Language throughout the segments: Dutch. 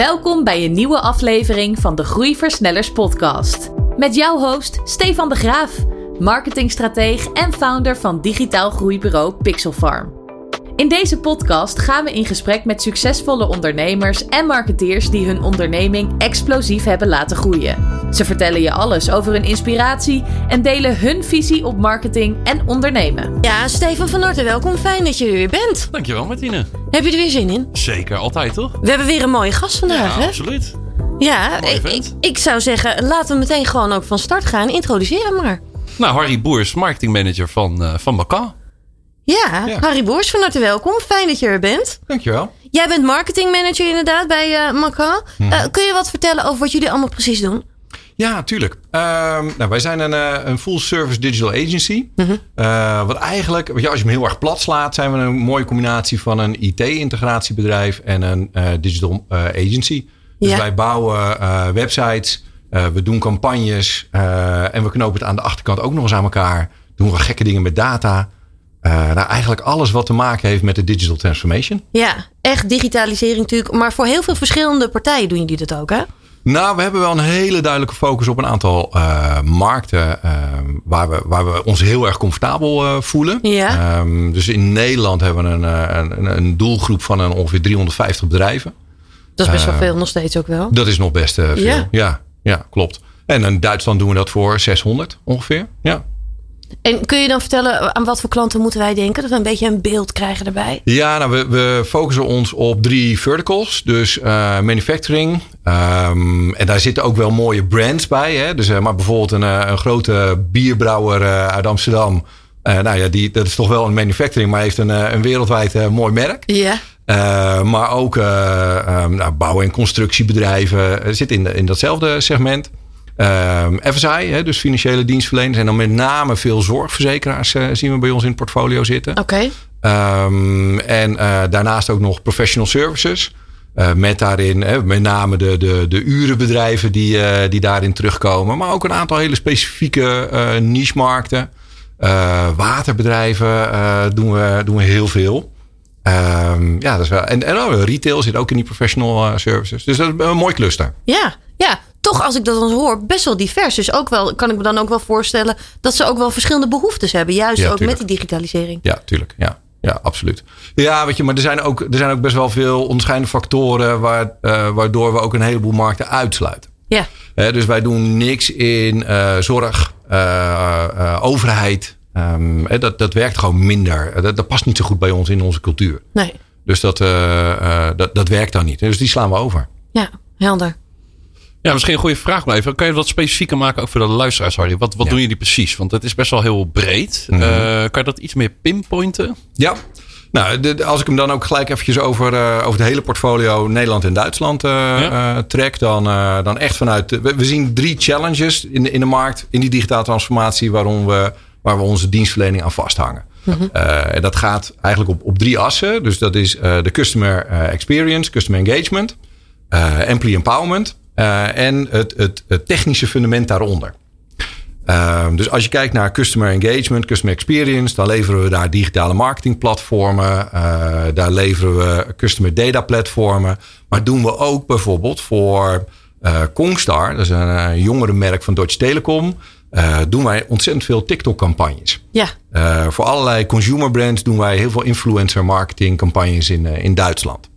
Welkom bij een nieuwe aflevering van de Groeiversnellers podcast. Met jouw host Stefan de Graaf, marketingstrateeg en founder van digitaal groeibureau Pixelfarm. In deze podcast gaan we in gesprek met succesvolle ondernemers en marketeers die hun onderneming explosief hebben laten groeien. Ze vertellen je alles over hun inspiratie en delen hun visie op marketing en ondernemen. Ja, Stefan van Harte, welkom. Fijn dat je er weer bent. Dankjewel, Martine. Heb je er weer zin in? Zeker, altijd toch? We hebben weer een mooie gast vandaag, ja, hè? absoluut. Ja, ik, ik, ik zou zeggen, laten we meteen gewoon ook van start gaan. Introduceer hem maar. Nou, Harry Boers, marketingmanager van, eh van Macan. Ja, Ja. Harry Boers, van harte welkom. Fijn dat je er bent. Dankjewel. Jij bent marketingmanager inderdaad bij Macan. Eh, kun je wat vertellen over wat jullie allemaal precies doen? Ja, tuurlijk. Ehm, nou, wij zijn een, eh, een full service digital agency. Eh, wat eigenlijk, als je hem heel erg plat slaat, zijn we een mooie combinatie van een IT-integratiebedrijf en een digital agency. Dus Ja. wij bouwen websites, we doen campagnes en we knopen het aan de achterkant ook nog eens aan elkaar. Doen we gekke dingen met data. Eh, nou, eigenlijk alles wat te maken heeft met de digital transformation. Ja, echt digitalisering natuurlijk. Maar voor heel veel verschillende partijen doen jullie dat ook, hè? Nou, we hebben wel een hele duidelijke focus op een aantal eh, markten eh, waar, we, waar we ons heel erg comfortabel voelen. Ja. Ehm, dus in Nederland hebben we een, een, een doelgroep van een ongeveer 350 bedrijven. Dat is best wel veel nog steeds ook wel. Dat is nog best veel. Ja. Ja. ja, klopt. En in Duitsland doen we dat voor 600 ongeveer. Ja. En kun je dan vertellen aan wat voor klanten moeten wij denken? Dat we een beetje een beeld krijgen erbij. Ja, nou, we, we focussen ons op drie verticals. Dus eh, manufacturing. ehm, en daar zitten ook wel mooie brands bij. Hè? Dus, eh, maar bijvoorbeeld een, eh, een grote bierbrouwer eh, uit Amsterdam. Eh, nou ja, die, dat is toch wel een manufacturing, maar heeft een, eh, een wereldwijd eh, mooi merk. Ja. Eh, maar ook eh, ehm, nou, bouw- en constructiebedrijven eh, zitten in, de- in datzelfde segment. Ehm FSI, hè, dus financiële dienstverleners. En dan met name veel zorgverzekeraars eh, zien we bij ons in het portfolio zitten. Oké. Ehm, en eh, daarnaast ook nog professional services. Eh, met daarin hè, met name de, de, de urenbedrijven die, die daarin terugkomen. Maar ook een aantal hele specifieke niche-markten. Waterbedrijven doen, we, doen we heel veel. Ehm, ja, dat is wel. En, en oh, retail zit ook in die professional services. Dus dat is een mooi cluster. Ja, ja. Toch als ik dat dan hoor, best wel divers. Dus ook wel, kan ik me dan ook wel voorstellen dat ze ook wel verschillende behoeftes hebben. Juist Ja, ook met die digitalisering. Ja, tuurlijk. Ja, ja absoluut. Ja, weet je, maar er zijn ook, er zijn ook best wel veel onderscheidende factoren waar, eh, waardoor we ook een heleboel markten uitsluiten. Ja, dus wij doen niks in eh, zorg, eh, overheid. Ehm, dat, dat werkt gewoon minder. Dat, dat past niet zo goed bij ons in onze cultuur. nee. Dus dat, dat, dat werkt dan niet. Dus die slaan we over. Ja, helder. Ja, misschien een goede vraag maar even. Kan je dat specifieker maken ook voor de luisteraars, Harry? Wat, wat Ja. doen jullie precies? Want het is best wel heel breed. Mhm. Eh, kan je dat iets meer pinpointen? Ja. Nou, de- als ik hem dan ook gelijk eventjes over, eh, over het hele portfolio Nederland en Duitsland eh, Ja. eh, trek, dan, eh, dan echt vanuit. de- we, we zien drie challenges in de, in de markt, in die digitale transformatie, waarom we, waar we onze dienstverlening aan vasthangen. Eh, en dat gaat eigenlijk op, op drie assen. Dus dat is eh, de customer experience, customer engagement, eh, employee empowerment eh, en het, het, het technische fundament daaronder. Ehm, dus als je kijkt naar customer engagement, customer experience, dan leveren we daar digitale marketingplatformen. eh, daar leveren we customer data platformen. Maar doen we ook bijvoorbeeld voor eh Kongstar, dat is een eh, jongere merk van Deutsche Telekom, eh, doen wij ontzettend veel TikTok-campagnes. Ja, Eh, voor allerlei consumer brands doen wij heel veel influencer marketing campagnes in, in Duitsland.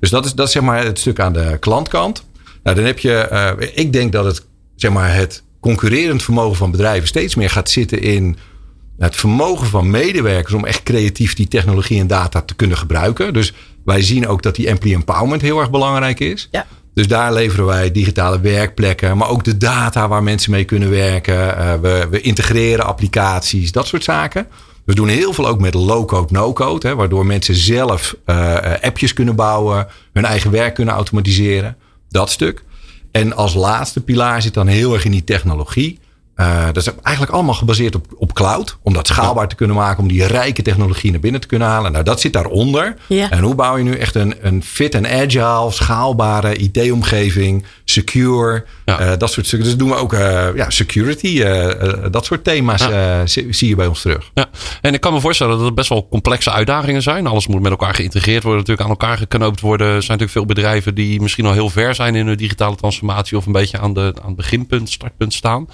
Dus dat is, dat is zeg maar het stuk aan de klantkant. Nou, dan heb je, eh, ik denk dat het, zeg maar, het concurrerend vermogen van bedrijven steeds meer gaat zitten in het vermogen van medewerkers om echt creatief die technologie en data te kunnen gebruiken. Dus wij zien ook dat die employee empowerment heel erg belangrijk is. Ja. Dus daar leveren wij digitale werkplekken, maar ook de data waar mensen mee kunnen werken. Eh, we, we integreren applicaties, dat soort zaken. We doen heel veel ook met low-code, no-code, waardoor mensen zelf eh, appjes kunnen bouwen, hun eigen werk kunnen automatiseren. Dat stuk. En als laatste pilaar zit dan heel erg in die technologie. Uh, dat is eigenlijk allemaal gebaseerd op, op cloud. Om dat schaalbaar te kunnen maken. Om die rijke technologie naar binnen te kunnen halen. Nou, dat zit daaronder. Ja. En hoe bouw je nu echt een, een fit en agile, schaalbare IT-omgeving? Secure, Ja. eh, dat soort stukken. Dus doen we ook eh, ja, security. eh, eh, dat soort thema's eh, zie, zie je bij ons terug. Ja, en ik kan me voorstellen dat het best wel complexe uitdagingen zijn. Alles moet met elkaar geïntegreerd worden, natuurlijk aan elkaar geknoopt worden. Er zijn natuurlijk veel bedrijven die misschien al heel ver zijn in hun digitale transformatie of een beetje aan, de, aan het beginpunt, startpunt staan.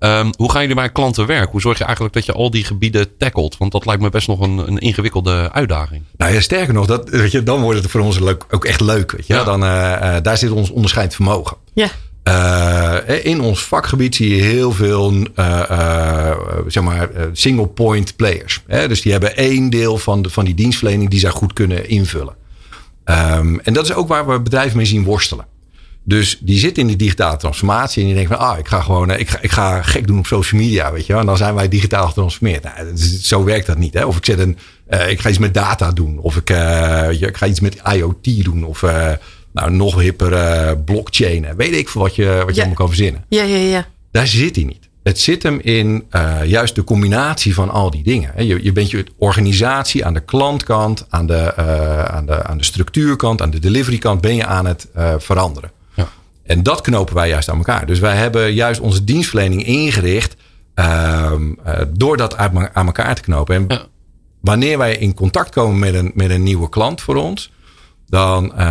Ehm, hoe gaan jullie bij klanten werken? Hoe zorg je eigenlijk dat je al die gebieden tackelt? Want dat lijkt me best nog een, een ingewikkelde uitdaging. Nou ja, sterker nog, dat, weet je, dan wordt het voor ons leuk, ook echt leuk. Weet je? Ja. Dan, eh, eh, daar zit ons onderscheid vermogen. Ja. Eh, in ons vakgebied zie je heel veel eh, eh, zeg maar, single point players. Hè? Dus die hebben één deel van, de, van die dienstverlening die zij goed kunnen invullen. Ehm, en dat is ook waar we bedrijven mee zien worstelen. Dus die zitten in die digitale transformatie en die denken van, ah, ik ga gewoon, eh, ik ga, ik ga gek doen op social media, weet je wel. En dan zijn wij digitaal getransformeerd. Nou, zo werkt dat niet. Hè? Of ik zet een, eh, ik ga iets met data doen. Of ik, eh, ik ga iets met IoT doen. Of nou, nog hipper blockchain. Weet ik veel wat je, wat je Ja. allemaal kan verzinnen. Ja, ja, ja. Daar zit hij niet. Het zit hem in juist de combinatie van al die dingen. Je, je bent je organisatie aan de klantkant, aan de, aan, de, aan de structuurkant, aan de deliverykant ben je aan het veranderen. En dat knopen wij juist aan elkaar. Dus wij hebben juist onze dienstverlening ingericht ehm, eh, door dat aan elkaar te knopen. En Ja. wanneer wij in contact komen met een, met een nieuwe klant voor ons, dan, eh,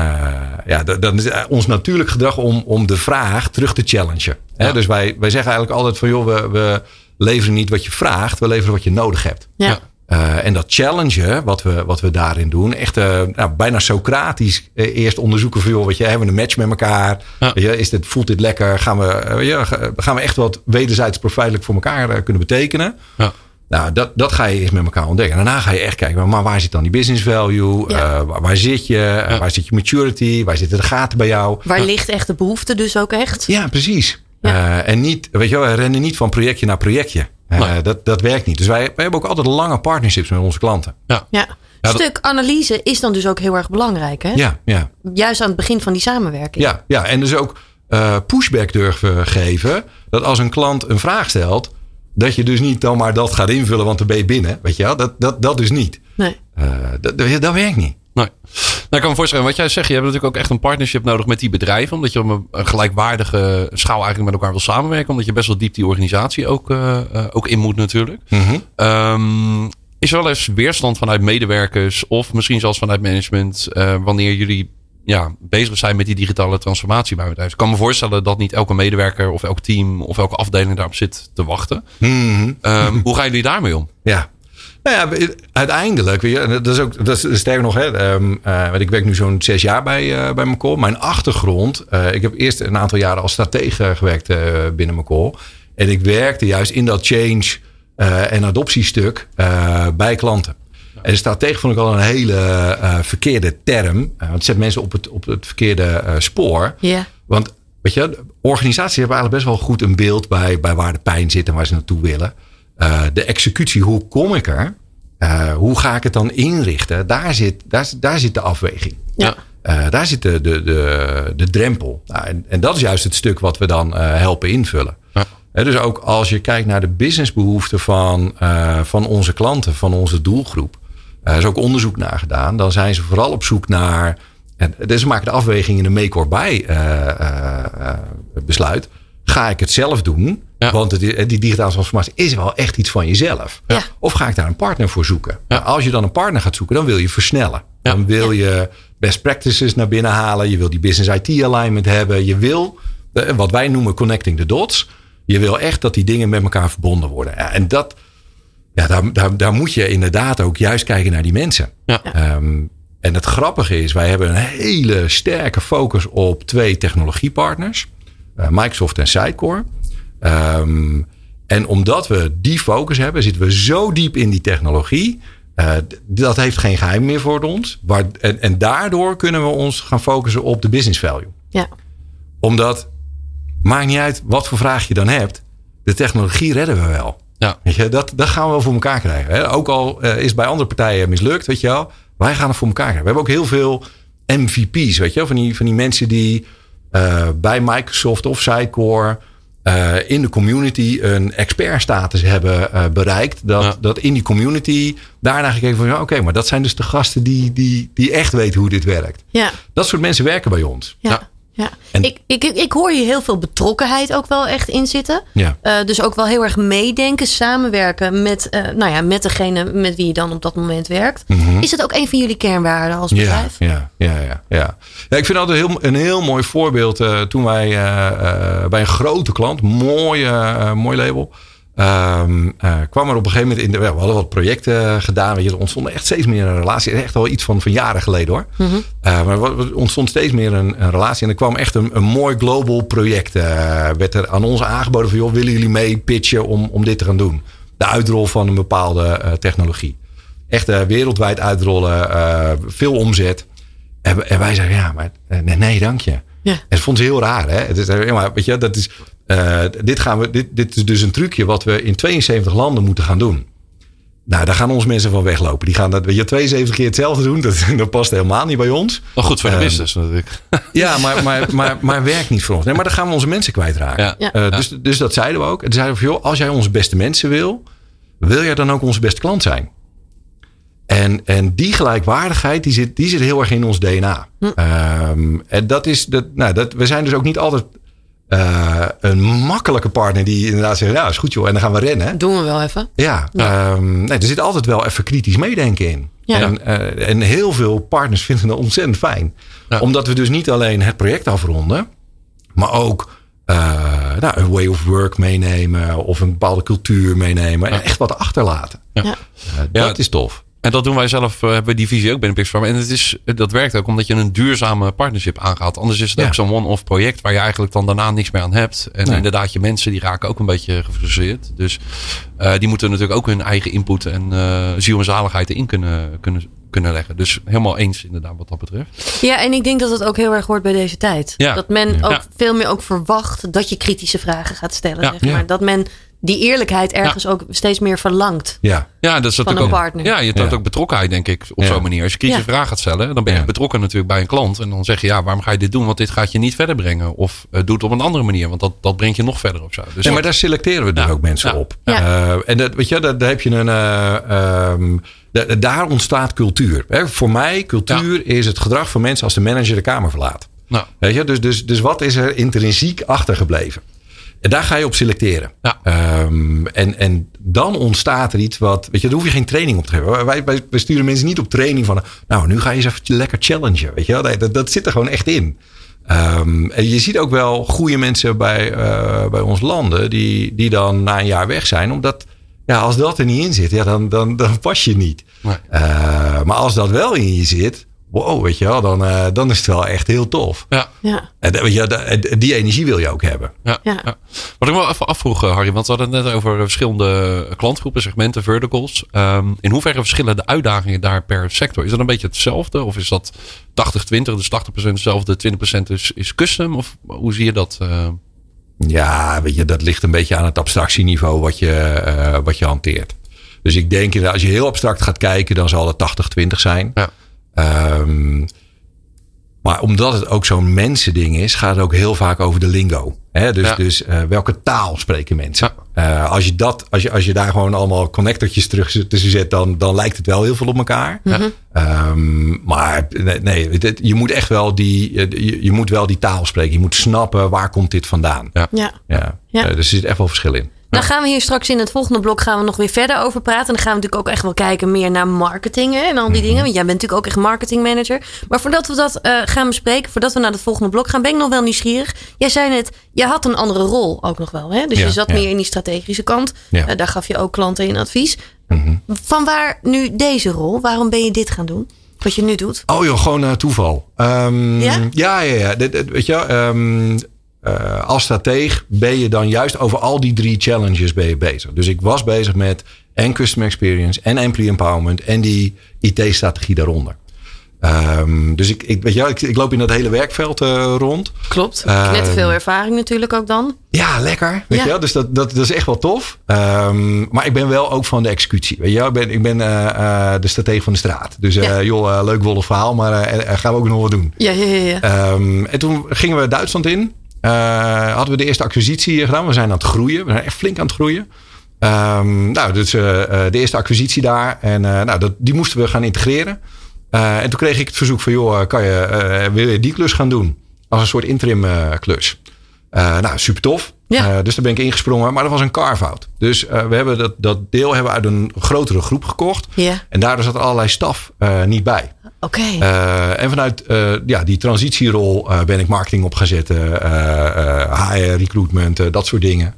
ja, dan is het ons natuurlijk gedrag om, om de vraag terug te challengen. Hè? Dus wij, wij zeggen eigenlijk altijd van joh, we, we leveren niet wat je vraagt, we leveren wat je nodig hebt. Ja. Eh, en dat challengen, wat we, wat we daarin doen, echt eh, nou, bijna Socratisch eh, eerst onderzoeken van joh, wat je, hebben we een match met elkaar? Ja. Weet je, is dit, voelt dit lekker? Gaan we, gaan we echt wat wederzijds profijtelijk voor elkaar kunnen betekenen? Ja. Nou, dat, dat ga je eerst met elkaar ontdekken. En daarna ga je echt kijken, maar waar zit dan die business value? Ja. Eh, waar, waar zit je? Waar zit je maturity? Waar zitten de gaten bij jou? Waar ligt echt de behoefte dus ook echt? Ja, precies. Ja. Eh, en niet, weet je wel, we rennen niet van projectje naar projectje. Eh, Nee. dat, dat werkt niet. Dus wij, wij hebben ook altijd lange partnerships met onze klanten. Ja. Ja. dat- stuk analyse is dan dus ook heel erg belangrijk. Hè? Ja, ja, Juist aan het begin van die samenwerking. ja, ja. En dus ook eh, pushback durven geven. Dat als een klant een vraag stelt, dat je dus niet dan maar dat gaat invullen, want dan ben je binnen. Weet je wel, dat, dat, dat dus niet. Nee. Eh, dat, dat, dat werkt niet. Nee. Nou, ik kan me voorstellen, wat jij zegt, je hebt natuurlijk ook echt een partnership nodig met die bedrijven. Omdat je op een gelijkwaardige schaal eigenlijk met elkaar wil samenwerken. Omdat je best wel diep die organisatie ook, eh, eh, ook in moet natuurlijk. Ehm, is er wel eens weerstand vanuit medewerkers of misschien zelfs vanuit management eh, wanneer jullie ja, bezig zijn met die digitale transformatie bij bedrijven? Ik kan me voorstellen dat niet elke medewerker of elk team of elke afdeling daarop zit te wachten. Mhm. Ehm, hoe gaan jullie daarmee om? Ja. Nou ja, uiteindelijk, weet je, en dat is ook, dat is sterker nog, hè, ehm, eh, want ik werk nu zo'n zes jaar bij, eh bij McCall. Mijn achtergrond, eh, ik heb eerst een aantal jaren als stratege gewerkt eh, binnen McCall. En ik werkte juist in dat change eh, en adoptiestuk eh, bij klanten. En stratege vond ik al een hele eh, verkeerde term. want het zet mensen op het, op het verkeerde eh, spoor. Ja. Want weet je, organisaties hebben eigenlijk best wel goed een beeld bij, bij waar de pijn zit en waar ze naartoe willen. Eh, de executie, hoe kom ik er? Eh, hoe ga ik het dan inrichten? Daar zit, daar, daar zit de afweging. Ja. Eh, daar zit de, de, de, de drempel. Nou, en, en dat is juist het stuk wat we dan helpen invullen. Ja. Dus ook als je kijkt naar de businessbehoeften van, van onze klanten, van onze doelgroep. Er is ook onderzoek naar gedaan. Dan zijn ze vooral op zoek naar. En, dus ze maken de afweging in een make or buy eh, besluit. Ga ik het zelf doen? Ja. Want het, is- die digitale transformatie is wel echt iets van jezelf. Ja. Of ga ik daar een partner voor zoeken? Ja. Nou, als je dan een partner gaat zoeken, dan wil je versnellen. Ja. Dan wil je best practices naar binnen halen. Je wil die business IT alignment hebben. Je wil, eh, wat wij noemen connecting the dots. Je wil echt dat die dingen met elkaar verbonden worden. Ja, en dat, ja, daar, daar, daar moet je inderdaad ook juist kijken naar die mensen. Ja. Ehm, en het grappige is, wij hebben een hele sterke focus op twee technologiepartners. Eh, Microsoft en Sitecore. Ehm, en omdat we die focus hebben, zitten we zo diep in die technologie. eh, dat heeft geen geheim meer voor ons. Waar, en, en daardoor kunnen we ons gaan focussen op de business value. Ja. Omdat, maakt niet uit wat voor vraag je dan hebt. De technologie redden we wel. Ja. Weet je, dat, dat gaan we wel voor elkaar krijgen. Hè? Ook al eh, is het bij andere partijen mislukt, weet je wel. Wij gaan het voor elkaar krijgen. We hebben ook heel veel MVP's, weet je wel. Van die, van die mensen die bij Microsoft of Sitecore... eh, in de community een expertstatus hebben uh, bereikt. Dat, ja. dat in die community daarna gekeken van ja, oké, maar dat zijn dus de gasten die, die, die echt weten hoe dit werkt. Ja. Dat soort mensen werken bij ons. Ja. Ja, en, ik, ik, ik hoor je heel veel betrokkenheid ook wel echt in zitten. Ja. Uh, dus ook wel heel erg meedenken, samenwerken met, uh, nou ja, met degene met wie je dan op dat moment werkt. Mm -hmm. Is het ook een van jullie kernwaarden als bedrijf? Ja, ja, ja. ja, ja. ja ik vind dat een heel, een heel mooi voorbeeld. Uh, toen wij bij een grote klant, mooi, mooi label. Um, uh, kwam er op een gegeven moment in de. We hadden wat projecten gedaan. Weet je, er ontstond echt steeds meer een relatie. Echt al iets van, van jaren geleden hoor. Mm -hmm. uh, maar er ontstond steeds meer een, een, relatie. En er kwam echt een, een mooi global project. Uh, werd er aan ons aangeboden van joh, willen jullie mee pitchen om, om dit te gaan doen? De uitrol van een bepaalde technologie. Echt wereldwijd uitrollen, veel omzet. En, en, wij zeiden ja, maar nee, nee dank je. Ja. En dat vond ze heel raar. Hè? Het is, maar weet je, dat is. Uh, dit, gaan we, dit, dit is dus een trucje wat we in 72 landen moeten gaan doen. Nou, daar gaan onze mensen van weglopen. Die gaan dat, weet je, 72 keer hetzelfde doen. Dat, dat past helemaal niet bij ons. Wel goed voor de Uh, business natuurlijk. Ja, maar, maar, maar, maar werkt niet voor ons. Nee, maar dan gaan we onze mensen kwijtraken. Ja. Ja. Uh, dus, dus dat zeiden we ook. En zeiden we van, joh, als jij onze beste mensen wil, wil jij dan ook onze beste klant zijn? En, en die gelijkwaardigheid, die zit, die zit heel erg in ons DNA. Hm. Um, en dat is, dat, nou, dat, we zijn dus ook niet altijd uh, een makkelijke partner die inderdaad zegt, ja, is goed joh, en dan gaan we rennen. Doen we wel even. Ja, Ja. Um, nee, er zit altijd wel even kritisch meedenken in. Ja. En, uh, en heel veel partners vinden dat ontzettend fijn. Ja. Omdat we dus niet alleen het project afronden, maar ook uh, nou, een way of work meenemen of een bepaalde cultuur meenemen en echt wat achterlaten. Ja. Uh, Ja. dat is tof. En dat doen wij zelf, uh, hebben we die visie ook binnen Pixfarm. En het is, dat werkt ook omdat je een duurzame partnership aangaat. Anders is het Ja. ook zo'n one-off project waar je eigenlijk dan daarna niks meer aan hebt. En Nee. inderdaad, je mensen die raken ook een beetje gefrustreerd. Dus uh, die moeten natuurlijk ook hun eigen input en uh, ziel en zaligheid erin kunnen, kunnen, kunnen leggen. Dus helemaal eens inderdaad wat dat betreft. Ja, en ik denk dat het ook heel erg hoort bij deze tijd. Ja. Dat men Ja. ook veel meer ook verwacht dat je kritische vragen gaat stellen. Zeg maar. Dat men die eerlijkheid ergens ook steeds meer verlangt. Ja, Ja, dat is Van natuurlijk een ook, partner. Ja, je toont Ja. ook betrokkenheid, denk ik, op Ja. zo'n manier. Als je kritische Ja. vragen gaat stellen, dan ben je Ja. betrokken natuurlijk bij een klant. En dan zeg je, ja, waarom ga je dit doen? Want dit gaat je niet verder brengen. Of uh, doe het op een andere manier, want dat, dat brengt je nog verder of zo. Dus nee, maar daar selecteren we dus ook mensen Ja. op. Ja. Uh, en dat, weet je, daar, daar heb je een. Uh, um, da- daar ontstaat cultuur. Hè? Voor mij, cultuur is het gedrag van mensen als de manager de kamer verlaat. nou, Weet je? Dus, dus, dus wat is er intrinsiek achtergebleven? En daar ga je op selecteren. Ja. Um, en, en dan ontstaat er iets wat. Weet je, daar hoef je geen training op te geven. Wij, wij, wij sturen mensen niet op training van. Nou, nu ga je eens even lekker challengen. Weet je wel? Dat, dat zit er gewoon echt in. Um, en je ziet ook wel goede mensen bij, uh, bij ons landen. Die, die dan na een jaar weg zijn. Omdat ja, als dat er niet in zit, ja, dan, dan, dan pas je niet. Nee. Uh, maar als dat wel in je zit. Wow, weet je wel, dan, uh, dan is het wel echt heel tof. ja. Ja. En weet je, de- die energie wil je ook hebben. Ja, Ja. ja. Wat ik me wel even afvroeg, eh, Harry, want we hadden het net over verschillende klantgroepen, segmenten, verticals. Um, in hoeverre verschillen de uitdagingen daar per sector? Is dat een beetje hetzelfde? Of is dat 80-20, dus 80% hetzelfde, 20% is, is custom? Of hoe zie je dat? Uh? Ja, weet je, dat ligt een beetje aan het abstractieniveau wat je, uh, wat je hanteert. Dus ik denk, als je heel abstract gaat kijken, dan zal het 80-20 zijn. Ja. Um, maar omdat het ook zo'n mensending is, gaat het ook heel vaak over de lingo. Hè? Dus, Ja. dus uh, welke taal spreken mensen? Ja. Uh, als, je dat, als, je, als je daar gewoon allemaal connectortjes terug tussen zet, dan, dan lijkt het wel heel veel op elkaar. Mhm. Um, maar nee, je moet echt wel die, je, je moet wel die taal spreken. Je moet snappen waar komt dit vandaan. Ja. ja. Ja. Ja. Uh, dus er zit echt wel verschil in. Dan gaan we hier straks in het volgende blok gaan we nog weer verder over praten. En dan gaan we natuurlijk ook echt wel kijken meer naar marketing hè, en al die dingen. Want jij bent natuurlijk ook echt marketingmanager. Maar voordat we dat uh, gaan bespreken, voordat we naar het volgende blok gaan, ben ik nog wel nieuwsgierig. Jij zei net, jij had een andere rol ook nog wel. Hè? Dus Ja, je zat ja. meer in die strategische kant. Ja. Uh, daar gaf je ook klanten in advies. Mhm. Van waar nu deze rol? Waarom ben je dit gaan doen? Wat je nu doet? Oh joh, gewoon uh, toeval. Um, Ja? Ja, ja, ja. Weet je, um, uh, als strateeg ben je dan juist over al die drie challenges ben je bezig. Dus ik was bezig met en customer experience en employee empowerment en die IT-strategie daaronder. Um, dus ik, ik, weet je, ik, ik loop in dat hele werkveld uh, rond. Klopt. Ehm, Net veel ervaring natuurlijk ook dan. Ja, lekker. Weet Ja. je wel? Dus dat, dat, dat is echt wel tof. Um, maar ik ben wel ook van de executie. Weet je? Ik ben, ik ben uh, uh, de stratege van de straat. Dus Ja. joh, leuk wollig verhaal, maar gaan we ook nog wat doen. Ja, ja, ja. ja. En toen gingen we Duitsland in. Hadden we de eerste acquisitie gedaan. We zijn aan het groeien. We zijn echt flink aan het groeien. Um, nou, dus de eerste acquisitie daar. En nou, dat, die moesten we gaan integreren. en toen kreeg ik het verzoek van, joh, kan je, wil je die klus gaan doen? Als een soort interim klus. nou, super tof. Ja. dus daar ben ik ingesprongen. Maar dat was een carve-out. Dus we hebben dat, dat deel hebben we uit een grotere groep gekocht. Ja. En daardoor zat allerlei staf niet bij. Oké. Uh, en vanuit uh, ja, die transitierol uh, ben ik marketing op gaan zetten. HR, recruitment, dat soort dingen.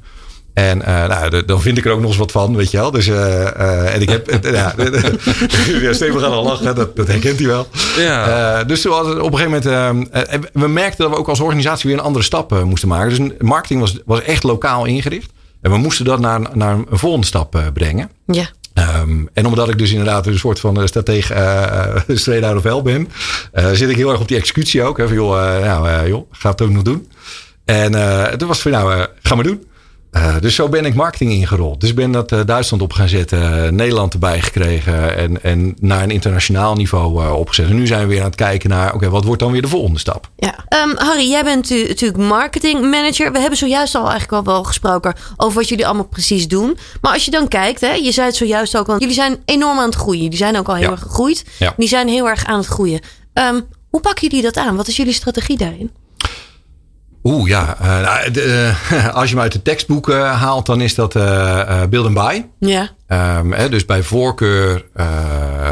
En nou, dan vind ik er ook nog eens wat van, weet je wel. Dus, en ik heb, ja, ja, Steven gaat al lachen, dat, dat herkent hij wel. Ja. dus op een gegeven moment, we merkten dat we ook als organisatie weer een andere stap moesten maken. Dus marketing was, was echt lokaal ingericht. En we moesten dat naar, naar een volgende stap brengen. Ja. Um, en omdat ik dus inderdaad een soort van stratege uh, straight out of hell ben, zit ik heel erg op die executie ook. Hè, van joh, nou, joh, ga het ook nog doen. En toen was van nou, ga maar doen. Uh, dus zo ben ik marketing ingerold. Dus ben dat uh, Duitsland op gaan zetten, Nederland erbij gekregen en, en naar een internationaal niveau uh, opgezet. En nu zijn we weer aan het kijken naar, oké, wat wordt dan weer de volgende stap? Ja. Um, Harry, jij bent natuurlijk marketing manager. We hebben zojuist al eigenlijk al wel gesproken over wat jullie allemaal precies doen. Maar als je dan kijkt, hè, je zei het zojuist ook al, jullie zijn enorm aan het groeien. Die zijn ook al heel ja. erg gegroeid. Ja. Die zijn heel erg aan het groeien. Um, hoe pakken jullie dat aan? Wat is jullie strategie daarin? Oeh, ja. Uh, de, uh, als je hem uit de tekstboeken uh, haalt, dan is dat build and buy. Ja. Um, hè, dus bij voorkeur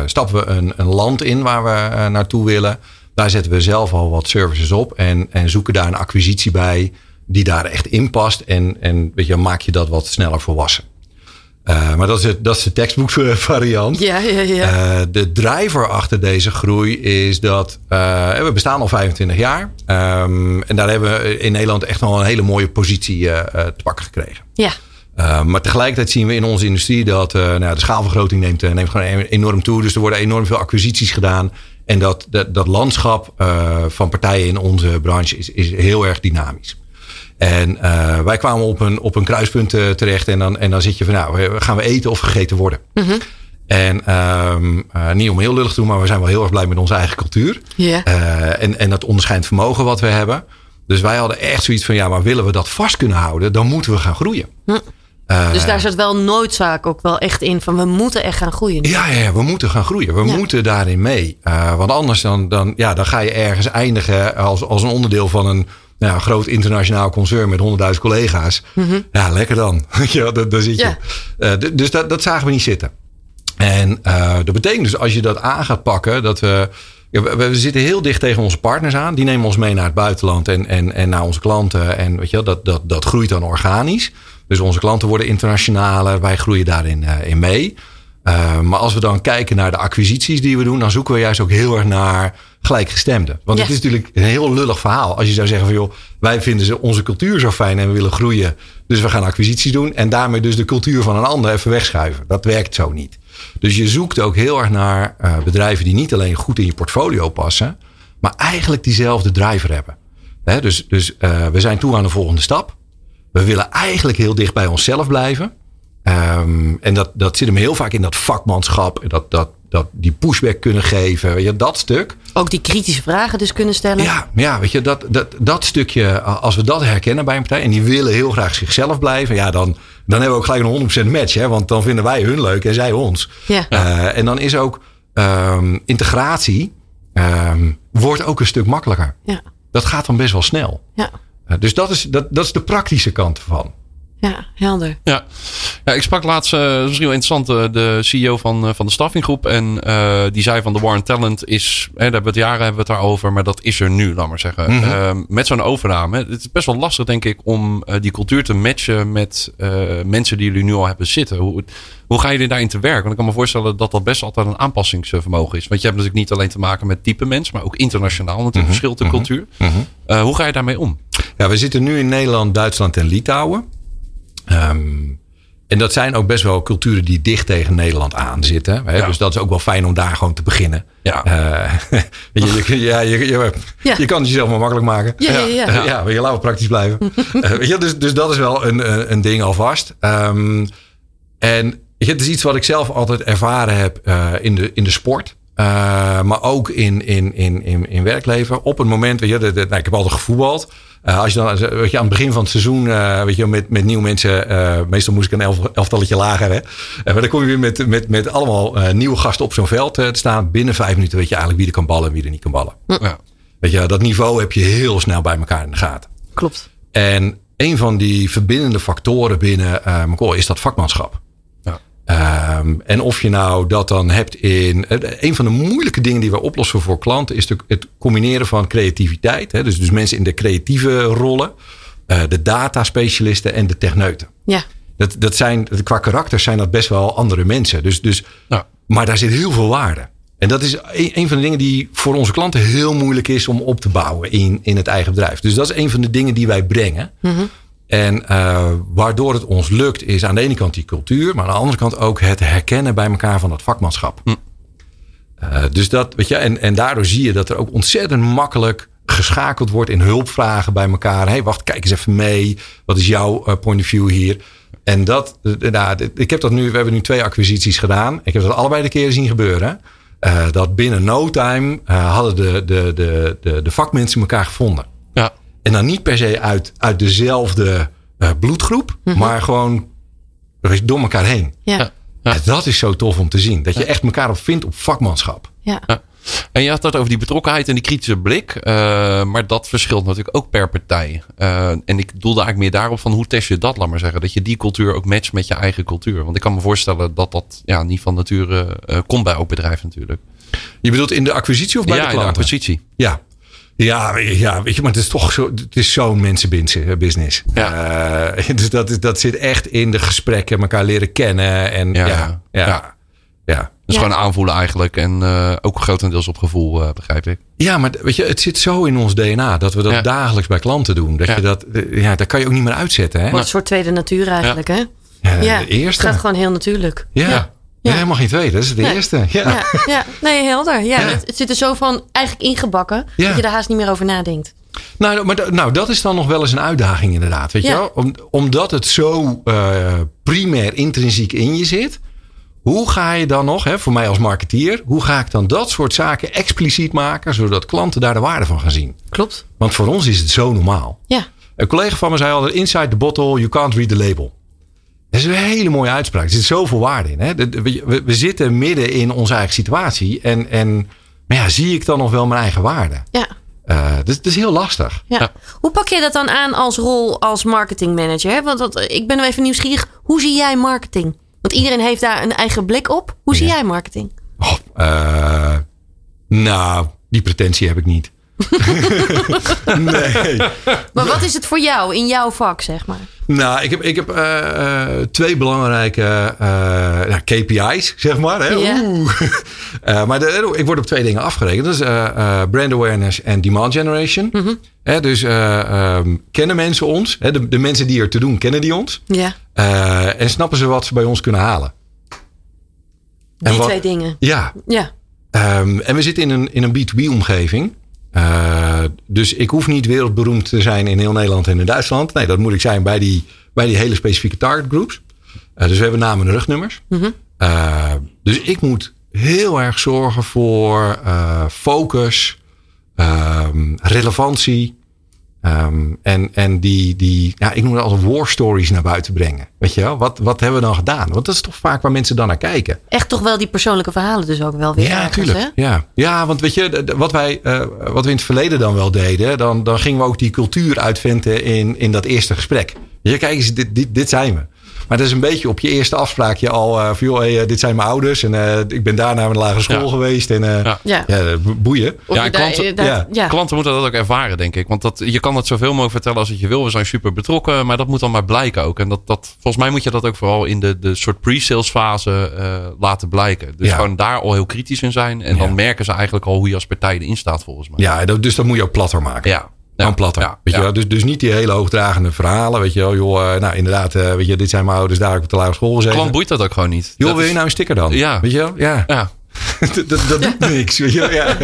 stappen we een, een, land in waar we naartoe willen. Daar zetten we zelf al wat services op en, en zoeken daar een acquisitie bij die daar echt in past. En, en weet je, maak je dat wat sneller volwassen. Uh, maar dat is, het, dat is de tekstboekvariant. Ja, ja, ja. Uh, de driver achter deze groei is dat uh, we bestaan al 25 jaar. Um, en daar hebben we in Nederland echt al een hele mooie positie te pakken gekregen. Ja. maar tegelijkertijd zien we in onze industrie dat nou, de schaalvergroting neemt, neemt gewoon enorm toe. Dus er worden enorm veel acquisities gedaan. En dat, dat, dat landschap van partijen in onze branche is, is heel erg dynamisch. En uh, wij kwamen op een, op een kruispunt uh, terecht. En dan, en dan zit je van, nou, gaan we eten of gegeten worden? Mm -hmm. En um, uh, niet om heel lullig te doen, maar we zijn wel heel erg blij met onze eigen cultuur. Yeah. en, en dat onderscheidend vermogen wat we hebben. Dus wij hadden echt zoiets van, ja, maar willen we dat vast kunnen houden, dan moeten we gaan groeien. Hm. dus daar zit wel noodzaak ook wel echt in van we moeten echt gaan groeien. Ja, ja, we moeten gaan groeien. We ja. moeten daarin mee. want anders dan, dan, ja, dan ga je ergens eindigen als, als een onderdeel van een nou, een groot internationaal concern met honderdduizend collega's. Mm -hmm. Ja, lekker dan. ja, daar, daar zit je. Uh, dus dat, dat zagen we niet zitten. En uh, dat betekent dus als je dat aan gaat pakken, dat we. Ja, we, we, zitten heel dicht tegen onze partners aan. Die nemen ons mee naar het buitenland en, en, en naar onze klanten. En weet je, dat, dat, dat groeit dan organisch. Dus onze klanten worden internationaler. Wij groeien daarin uh, in mee. Uh, maar als we dan kijken naar de acquisities die we doen, dan zoeken we juist ook heel erg naar gelijkgestemden. Want het is natuurlijk een heel lullig verhaal. Als je zou zeggen van joh, wij vinden ze onze cultuur zo fijn en we willen groeien. Dus we gaan acquisities doen en daarmee dus de cultuur van een ander even wegschuiven. Dat werkt zo niet. Dus je zoekt ook heel erg naar uh, bedrijven die niet alleen goed in je portfolio passen, maar eigenlijk diezelfde driver hebben. Hè, dus dus uh, we zijn toe aan de volgende stap. We willen eigenlijk heel dicht bij onszelf blijven. Um, en dat, dat zit hem heel vaak in dat vakmanschap. Dat, dat, dat die pushback kunnen geven. Weet je, dat stuk. Ook die kritische vragen dus kunnen stellen. Ja, ja weet je, dat, dat, dat stukje, als we dat herkennen bij een partij. En die willen heel graag zichzelf blijven. Ja, dan, dan hebben we ook gelijk een 100% match. Hè, want dan vinden wij hun leuk en zij ons. Ja. Uh, en dan is ook um, integratie. Um, wordt ook een stuk makkelijker. Ja. Dat gaat dan best wel snel. Ja. Uh, dus dat is, dat, dat is de praktische kant ervan. Ja, helder. Ja, ja ik sprak laatst, uh, misschien wel interessant, uh, de CEO van, uh, van de staffinggroep. En uh, die zei van de War Talent is, hè, daar hebben we het jaren hebben we het daarover, maar dat is er nu, laat maar zeggen. Mhm. Uh, met zo'n overname. Het is best wel lastig, denk ik, om uh, die cultuur te matchen met uh, mensen die jullie nu al hebben zitten. Hoe, hoe gaan jullie daarin te werken? Want ik kan me voorstellen dat dat best altijd een aanpassingsvermogen is. Want je hebt natuurlijk niet alleen te maken met type mens, maar ook internationaal natuurlijk Mhm. verschilt de cultuur. Uh, hoe ga je daarmee om? Ja, we zitten nu in Nederland, Duitsland en Litouwen. Um, en dat zijn ook best wel culturen die dicht tegen Nederland aan zitten. Hè? Ja. Dus dat is ook wel fijn om daar gewoon te beginnen. Ja. Uh, je, je, ja, je, je, Ja. je kan het jezelf maar makkelijk maken. Ja, ja, ja. Ja, maar je laten we praktisch blijven. uh, weet je, dus, dus dat is wel een, een, ding alvast. Um, en het is iets wat ik zelf altijd ervaren heb uh, in, de, in de sport. Uh, maar ook in, in, in, in, in werkleven. Op het moment, weet je, de, de, nou, ik heb altijd gevoetbald. Uh, als je dan, weet je, aan het begin van het seizoen, uh, weet je, met, met nieuwe mensen, meestal moest ik een elf, elftalletje lager, hè. maar dan kom je weer met, met, met allemaal nieuwe gasten op zo'n veld te staan. Binnen vijf minuten weet je eigenlijk wie er kan ballen en wie er niet kan ballen. Ja. Weet je, dat niveau heb je heel snel bij elkaar in de gaten. Klopt. En een van die verbindende factoren binnen uh, is dat vakmanschap. Um, en of je nou dat dan hebt in. Een van de moeilijke dingen die we oplossen voor klanten is het combineren van creativiteit. Hè? Dus, dus mensen in de creatieve rollen, uh, de data specialisten en de techneuten. Ja. Dat, dat zijn, qua karakter zijn dat best wel andere mensen. Dus, dus, ja. Maar daar zit heel veel waarde. En dat is een, een, van de dingen die voor onze klanten heel moeilijk is om op te bouwen in, in het eigen bedrijf. Dus dat is een van de dingen die wij brengen. Mm -hmm. En uh, waardoor het ons lukt, is aan de ene kant die cultuur, maar aan de andere kant ook het herkennen bij elkaar van dat vakmanschap. Hm. Uh, dus dat, weet je, en, en daardoor zie je dat er ook ontzettend makkelijk geschakeld wordt in hulpvragen bij elkaar. Hé, hey, wacht, kijk eens even mee. Wat is jouw uh, point of view hier? En dat, nou, ik heb dat nu, we hebben nu twee acquisities gedaan. Ik heb dat allebei de keren zien gebeuren. Uh, dat binnen no time hadden de, de, de, de, de vakmensen elkaar gevonden. En dan niet per se uit, uit dezelfde uh, bloedgroep, mm -hmm. maar gewoon door elkaar heen. Ja. ja. dat is zo tof om te zien. Dat je echt elkaar op vindt op vakmanschap. Ja. ja. En je had het over die betrokkenheid en die kritische blik. Uh, maar dat verschilt natuurlijk ook per partij. Uh, en ik doelde eigenlijk meer daarop van hoe test je dat, laat maar zeggen. Dat je die cultuur ook matcht met je eigen cultuur. Want ik kan me voorstellen dat dat ja, niet van nature uh, komt bij elk bedrijf natuurlijk. Je bedoelt in de acquisitie of bij ja, de klanten? in de acquisitie. Ja, ja, ja, weet je, maar het is toch zo, het is zo'n mensenbusiness. Ja. Uh, dus dat, is, dat zit echt in de gesprekken, elkaar leren kennen. En ja, ja. ja, ja. ja. Dus gewoon aanvoelen eigenlijk. En uh, ook grotendeels op gevoel, uh, begrijp ik. Ja, maar weet je, het zit zo in ons DNA dat we dat ja. dagelijks bij klanten doen. Dat je dat, ja, dat kan je ook niet meer uitzetten. Hè? Wordt een soort tweede natuur eigenlijk, hè? Ja, de eerste. Het gaat gewoon heel natuurlijk. ja. Ja. helemaal geen tweede. Dat is de nee. eerste. Ja. Ja, nee, helder. Ja, Het, het, zit er zo van eigenlijk ingebakken dat je er haast niet meer over nadenkt. Nou, maar, nou, dat is dan nog wel eens een uitdaging inderdaad. Weet je wel? Om, omdat het zo uh, primair intrinsiek in je zit. Hoe ga je dan nog, hè, voor mij als marketeer, hoe ga ik dan dat soort zaken expliciet maken, zodat klanten daar de waarde van gaan zien? Klopt. Want voor ons is het zo normaal. Ja. Een collega van me zei altijd: Inside the bottle, you can't read the label. Dat is een hele mooie uitspraak. Er zit zoveel waarde in. Hè? We, we, zitten midden in onze eigen situatie. En, en maar ja, zie ik dan nog wel mijn eigen waarde? Ja. Uh, dus het is heel lastig. Ja. ja. Hoe pak je dat dan aan als rol als marketingmanager? Want dat, ik ben nu even nieuwsgierig. Hoe zie jij marketing? Want iedereen heeft daar een eigen blik op. Hoe zie ja. jij marketing? Oh, uh, nou, die pretentie heb ik niet. nee. Maar wat is het voor jou in jouw vak, zeg maar? Nou, ik heb, ik heb uh, uh, twee belangrijke uh, nou, KPI's, zeg maar. Hè? Yeah. maar de, ik word op twee dingen afgerekend. Dat is brand awareness en demand generation. Mm -hmm. Hè, dus um, kennen mensen ons? Hè, de, de, mensen die er te doen, kennen die ons? Ja. en snappen ze wat ze bij ons kunnen halen? Die wat, twee dingen. Ja. ja. Um, en we zitten in een, in een B2B-omgeving. Uh, dus ik hoef niet wereldberoemd te zijn in heel Nederland en in Duitsland. Nee, dat moet ik zijn bij die, bij die hele specifieke target groups. Uh, dus we hebben namen en rugnummers. Mm -hmm. uh, dus ik moet heel erg zorgen voor focus, ehm, relevantie. Um, en en die, die, ja, ik noem het als war stories naar buiten brengen. Weet je wel, wat, wat hebben we dan gedaan? Want dat is toch vaak waar mensen dan naar kijken. Echt toch wel die persoonlijke verhalen dus ook wel weer Ja, natuurlijk. Ja. ja, want weet je, wat, wij, uh, wat we in het verleden dan wel deden, dan, dan gingen we ook die cultuur uitventen in, in dat eerste gesprek. Je, kijk eens, dit, dit, dit zijn we. Maar dat is een beetje op je eerste afspraakje al uh, van joh, hey, dit zijn mijn ouders en uh, ik ben daarna naar een lagere school ja. geweest en uh, ja. ja. boeien. Ja, klanten, ja. klanten moeten dat ook ervaren, denk ik. Want dat, je kan het zoveel mogelijk vertellen als het je wil. We zijn super betrokken, maar dat moet dan maar blijken ook. En dat, dat, volgens mij moet je dat ook vooral in de, de soort pre-sales fase laten blijken. Dus gewoon daar al heel kritisch in zijn. En dan merken ze eigenlijk al hoe je als partij erin staat, volgens mij. Ja, dus dat moet je ook platter maken. Ja. Ja, platter. Ja, weet je wel? Dus, dus niet die hele hoogdragende verhalen. Weet je wel, joh, nou inderdaad, weet je, dit zijn mijn ouders, daar heb ik op de lagere school gezeten. Klant boeit dat ook gewoon niet. Joh, dat wil je nou een sticker dan? Ja. Weet je wel? Ja. ja. dat, dat, dat doet niks. Weet je? Ja, ja.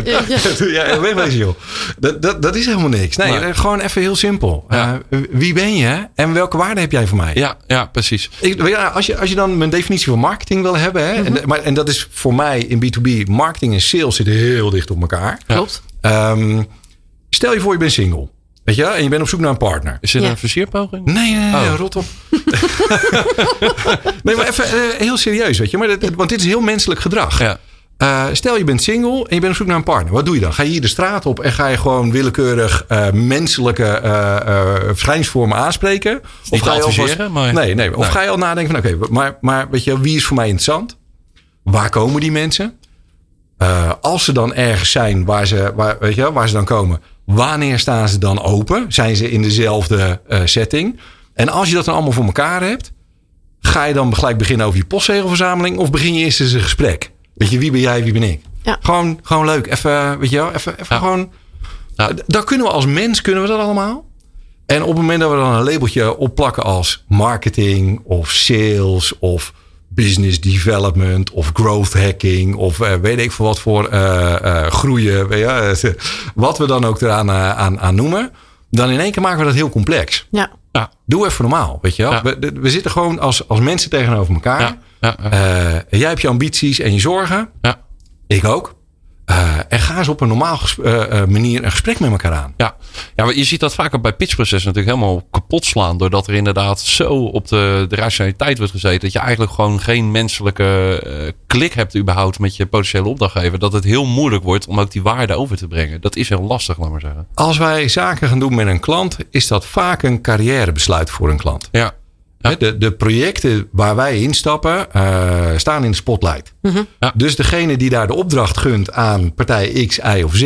ja wegwezen joh. Dat, dat, dat is helemaal niks. Nee, nee. gewoon even heel simpel. Ja. Uh, wie ben je en welke waarde heb jij voor mij? Ja, ja precies. Ik, als, je, als je dan mijn definitie van marketing wil hebben. Hè, mm -hmm. en, maar, en dat is voor mij in B2B. Marketing en sales zitten heel dicht op elkaar. Klopt. Um, stel je voor je bent single. Weet je, en je bent op zoek naar een partner. Is dit ja. een versierpoging? Nee, nee, nee, oh. rot op. nee, maar even uh, heel serieus, weet je. Maar dit, want dit is heel menselijk gedrag. Ja. Uh, stel je bent single en je bent op zoek naar een partner. Wat doe je dan? Ga je hier de straat op en ga je gewoon willekeurig uh, menselijke verschijningsvormen aanspreken? Of Niet ga je alvast, maar... nee, nee. Of nee. ga je al nadenken van oké, okay, maar, maar weet je, wie is voor mij interessant? Waar komen die mensen? als ze dan ergens zijn waar ze, waar, weet je, waar ze dan komen, Wanneer staan ze dan open? Zijn ze in dezelfde uh, setting? En als je dat dan allemaal voor elkaar hebt, ga je dan gelijk beginnen over je postzegelverzameling of begin je eerst eens een gesprek? Weet je, wie ben jij, wie ben ik? Ja. Gewoon, gewoon leuk. Even, weet je wel, even, even ja. gewoon. Ja. Dat kunnen we als mens, kunnen we dat allemaal. En op het moment dat we dan een labeltje opplakken als marketing of sales of business development of growth hacking of uh, weet ik veel wat voor uh, uh, groeien, weet je, wat we dan ook eraan aan, aan noemen, dan in één keer maken we dat heel complex. Ja. ja. Doe even normaal, weet je wel. Ja. We, we, zitten gewoon als, als mensen tegenover elkaar. Ja. Ja. jij hebt je ambities en je zorgen. Ja. Ik ook. Uh, en ga eens op een normaal uh, manier een gesprek met elkaar aan. Ja, ja maar je ziet dat vaak bij pitchprocessen natuurlijk helemaal kapot slaan. Doordat er inderdaad zo op de, de rationaliteit wordt gezeten. Dat je eigenlijk gewoon geen menselijke uh, klik hebt überhaupt met je potentiële opdrachtgever. Dat het heel moeilijk wordt om ook die waarde over te brengen. Dat is heel lastig, laat maar zeggen. Als wij zaken gaan doen met een klant, is dat vaak een carrièrebesluit voor een klant. Ja. Ja. De, de projecten waar wij instappen uh, staan in de spotlight. Mm -hmm. ja. Dus degene die daar de opdracht gunt aan partij X, Y of Z,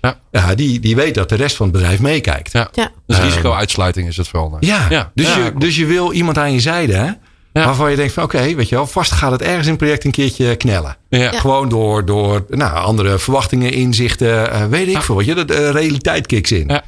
ja. ja die, die weet dat de rest van het bedrijf meekijkt. Ja. Dus risico-uitsluiting is het vooral. Ja, ja. Dus, je, dus je wil iemand aan je zijde hè, waarvan je denkt van oké, okay, weet je wel, vast gaat het ergens in het project een keertje knellen. Gewoon door, door nou, andere verwachtingen, inzichten, uh, weet ik veel. Wat je, de, de realiteit kicks in.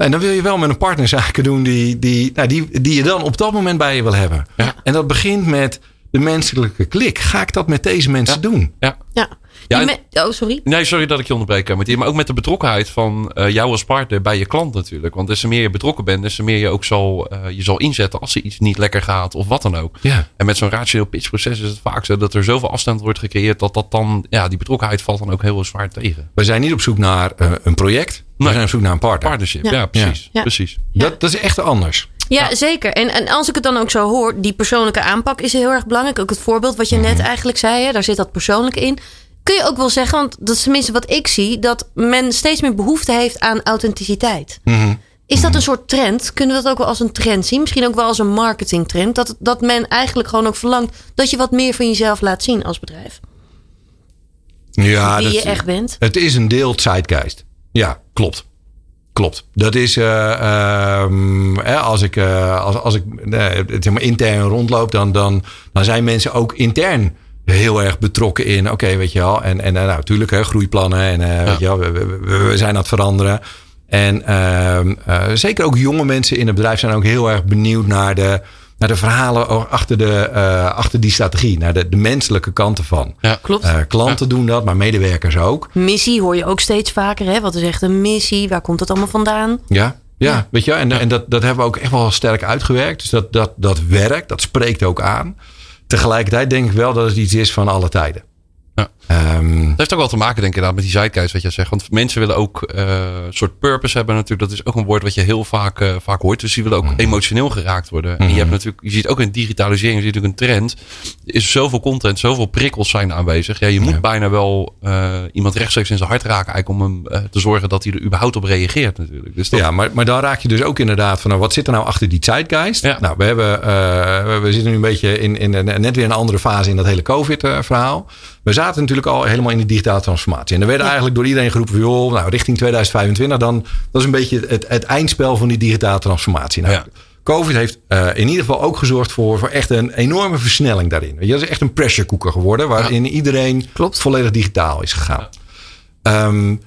En dan wil je wel met een partner zaken doen die, die, nou, die, die je dan op dat moment bij je wil hebben. Ja. En dat begint met de menselijke klik. Ga ik dat met deze mensen ja. doen? Ja. ja. Ja, oh, sorry. Nee, sorry dat ik je onderbreek, Martien. Maar ook met de betrokkenheid van uh, jou als partner bij je klant natuurlijk. Want des te meer je betrokken bent, des te meer je ook zal, uh, je zal inzetten als er iets niet lekker gaat of wat dan ook. Ja. En met zo'n rationeel pitchproces is het vaak zo dat er zoveel afstand wordt gecreëerd dat dat dan, ja, die betrokkenheid valt dan ook heel zwaar tegen. We zijn niet op zoek naar uh, een project. We nee. zijn op zoek naar een partner. Partnership, ja, ja precies. Ja. precies. Dat, dat is echt anders. Ja, ja, zeker. En, en als ik het dan ook zo hoor, die persoonlijke aanpak is heel erg belangrijk. Ook het voorbeeld wat je Mhm. net eigenlijk zei, hè, daar zit dat persoonlijk in. Kun je ook wel zeggen, want dat is tenminste wat ik zie, dat men steeds meer behoefte heeft aan authenticiteit. Mhm. Is dat een soort trend? Kunnen we dat ook wel als een trend zien? Misschien ook wel als een marketingtrend. Dat, dat men eigenlijk gewoon ook verlangt dat je wat meer van jezelf laat zien als bedrijf. Ja, Wie dat, je echt bent. Het is een deel zeitgeist. Ja, klopt. Klopt. Dat is uh, um, als ik, uh, als, als ik zeg maar intern rondloop, dan, dan, dan zijn mensen ook intern heel erg betrokken in. Oké, okay, weet je wel. En, en nou, natuurlijk, hè, groeiplannen. En ja. weet je wel, we, we, we, zijn aan het veranderen. En ehm, zeker ook jonge mensen in het bedrijf zijn ook heel erg benieuwd naar de, naar de verhalen achter, de, uh, achter die strategie. Naar de, de menselijke kanten van. Ja, klopt. Uh, klanten ja. doen dat, maar medewerkers ook. Missie hoor je ook steeds vaker. Hè? Wat is echt een missie? Waar komt het allemaal vandaan? Ja, ja, ja. weet je, en, en dat, dat hebben we ook echt wel sterk uitgewerkt. Dus dat, dat, dat werkt, dat spreekt ook aan. Tegelijkertijd denk ik wel dat het iets is van alle tijden. Ja. Um, dat heeft ook wel te maken, denk ik, met die zeitgeist, wat je zegt. Want mensen willen ook uh, een soort purpose hebben, natuurlijk. Dat is ook een woord wat je heel vaak, uh, vaak hoort. Dus die willen ook -hmm. emotioneel geraakt worden. En je hebt natuurlijk, je ziet ook in digitalisering, je ziet natuurlijk een trend. Er is zoveel content, zoveel prikkels zijn aanwezig. Ja, je moet ja. bijna wel uh, iemand rechtstreeks in zijn hart raken, eigenlijk om hem te zorgen dat hij er überhaupt op reageert, natuurlijk. Dus dat... Ja, maar, maar dan raak je dus ook inderdaad van, nou, wat zit er nou achter die zeitgeist? Ja. Nou, we hebben, we zitten nu een beetje in, in, in net weer een andere fase in dat hele COVID-verhaal. We zaten natuurlijk al helemaal in die digitale transformatie. En er werd ja. eigenlijk door iedereen geroepen: joh, nou, richting 2025, dan dat is een beetje het, het eindspel van die digitale transformatie. Nou, ja. COVID heeft uh, in ieder geval ook gezorgd voor, voor echt een enorme versnelling daarin. Je, dat is echt een pressure cooker geworden, waarin ja. iedereen Klopt. volledig digitaal is gegaan. Um,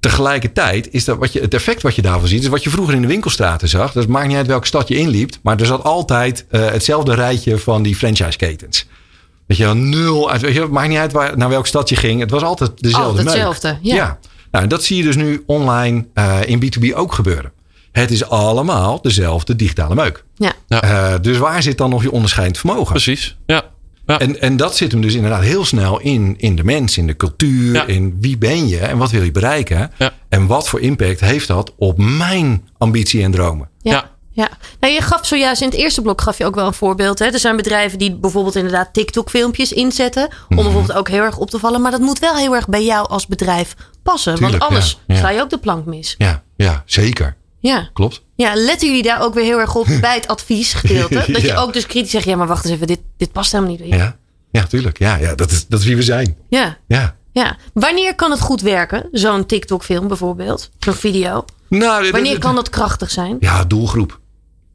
tegelijkertijd is dat wat je, het effect wat je daarvan ziet, is wat je vroeger in de winkelstraten zag. Het maakt niet uit welke stad je inliep, maar er zat altijd uh, hetzelfde rijtje van die franchise-ketens. Weet je wel, nul. Weet je, het maakt niet uit waar, naar welke stad je ging. Het was altijd dezelfde. Altijd meuk. hetzelfde, ja. Nou, en dat zie je dus nu online eh, in B2B ook gebeuren. Het is allemaal dezelfde digitale meuk. Ja. Ja. Eh, dus waar zit dan nog je onderscheidend vermogen? Precies. Ja. ja. En, en dat zit hem dus inderdaad heel snel in, in de mens, in de cultuur, Ja. in wie ben je en wat wil je bereiken. Ja. En wat voor impact heeft dat op mijn ambitie en dromen? Ja. Ja. ja. Nou, je gaf zojuist in het eerste blok gaf je ook wel een voorbeeld. Hè? Er zijn bedrijven die bijvoorbeeld inderdaad TikTok-filmpjes inzetten. Om Mhm. bijvoorbeeld ook heel erg op te vallen. Maar dat moet wel heel erg bij jou als bedrijf passen. Tuurlijk, want anders ja, ja. sla je ook de plank mis. Ja, ja zeker. Ja. Klopt. ja, letten jullie daar ook weer heel erg op bij het adviesgedeelte? Dat je Ja. ook dus kritisch zegt, ja maar wacht eens even, dit, dit past helemaal niet. Ja, ja tuurlijk. Ja, ja dat, is, dat is wie we zijn. Ja. Ja. ja. Wanneer kan het goed werken? Zo'n TikTok-film bijvoorbeeld, zo'n video. Nou, Wanneer kan dat krachtig zijn? Ja, doelgroep.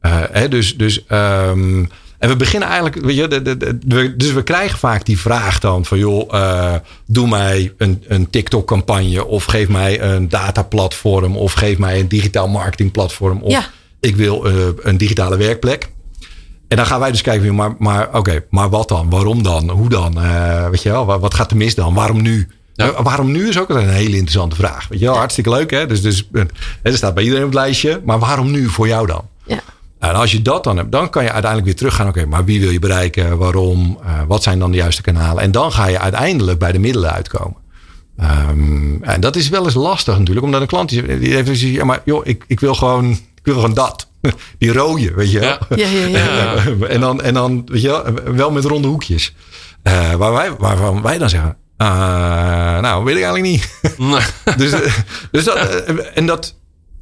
Eh, hè, dus, dus, ehm, en we beginnen eigenlijk, weet je, de, de, de- we- dus we krijgen vaak die vraag dan van, joh, eh, doe mij een, een TikTok-campagne of geef mij een dataplatform of geef mij een digitaal marketingplatform of Ja. ik wil eh, een digitale werkplek. En dan gaan wij dus kijken, maar, maar oké, maar wat dan? Waarom dan? Hoe dan? Eh, weet je wel, wat, wat gaat er mis dan? Waarom nu? Ja. Waarom nu is ook een hele interessante vraag. Weet je wel, hartstikke leuk hè? Dus, dus er staat bij iedereen op het lijstje, maar waarom nu voor jou dan? Ja. En als je dat dan hebt, dan kan je uiteindelijk weer teruggaan. Oké, maar wie wil je bereiken? Waarom? Eh, wat zijn dan de juiste kanalen? En dan ga je uiteindelijk bij de middelen uitkomen. Ehm, en dat is wel eens lastig natuurlijk, omdat een klant die die heeft ja, maar joh, ik, ik wil gewoon, ik wil gewoon dat. Die rode, weet je wel. Ja. Ja, ja, ja. En, dan, en dan, weet je wel, wel met ronde hoekjes. Eh, waar wij, waarvan wij dan zeggen, eh, nou, weet ik eigenlijk niet. Nee. dus, dus dat, en dat,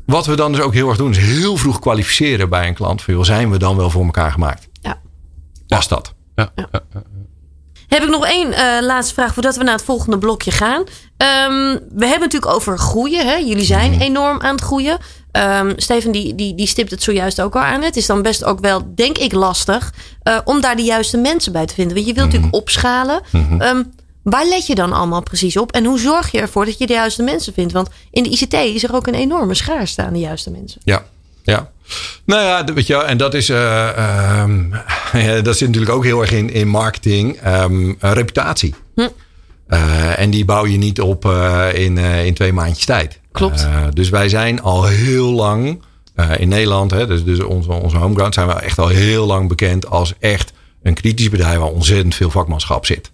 wat we dan dus ook heel erg doen, is heel vroeg kwalificeren bij een klant. Van, joh, zijn we dan wel voor elkaar gemaakt? Ja. Past dat? Ja. Ja. Heb ik nog één eh, laatste vraag voordat we naar het volgende blokje gaan. Ehm, we hebben het natuurlijk over groeien. Hè? Jullie zijn Mhm. enorm aan het groeien. Ehm, Steven die, die, die stipt het zojuist ook al aan. Het is dan best ook wel, denk ik, lastig eh, om daar de juiste mensen bij te vinden. Want je wilt natuurlijk Mhm. opschalen. Ehm, waar let je dan allemaal precies op? En hoe zorg je ervoor dat je de juiste mensen vindt? Want in de ICT is er ook een enorme schaarste aan de juiste mensen. Ja, ja. Nou ja, weet je, en dat is, eh, ehm, ja, dat zit natuurlijk ook heel erg in, in marketing, ehm, eh, reputatie. Hm. Eh, en die bouw je niet op eh, in, in twee maandjes tijd. Klopt. Dus wij zijn al heel lang in Nederland, hè, dus, dus onze, onze homeground, zijn we echt al heel lang bekend als echt een kritisch bedrijf waar ontzettend veel vakmanschap zit.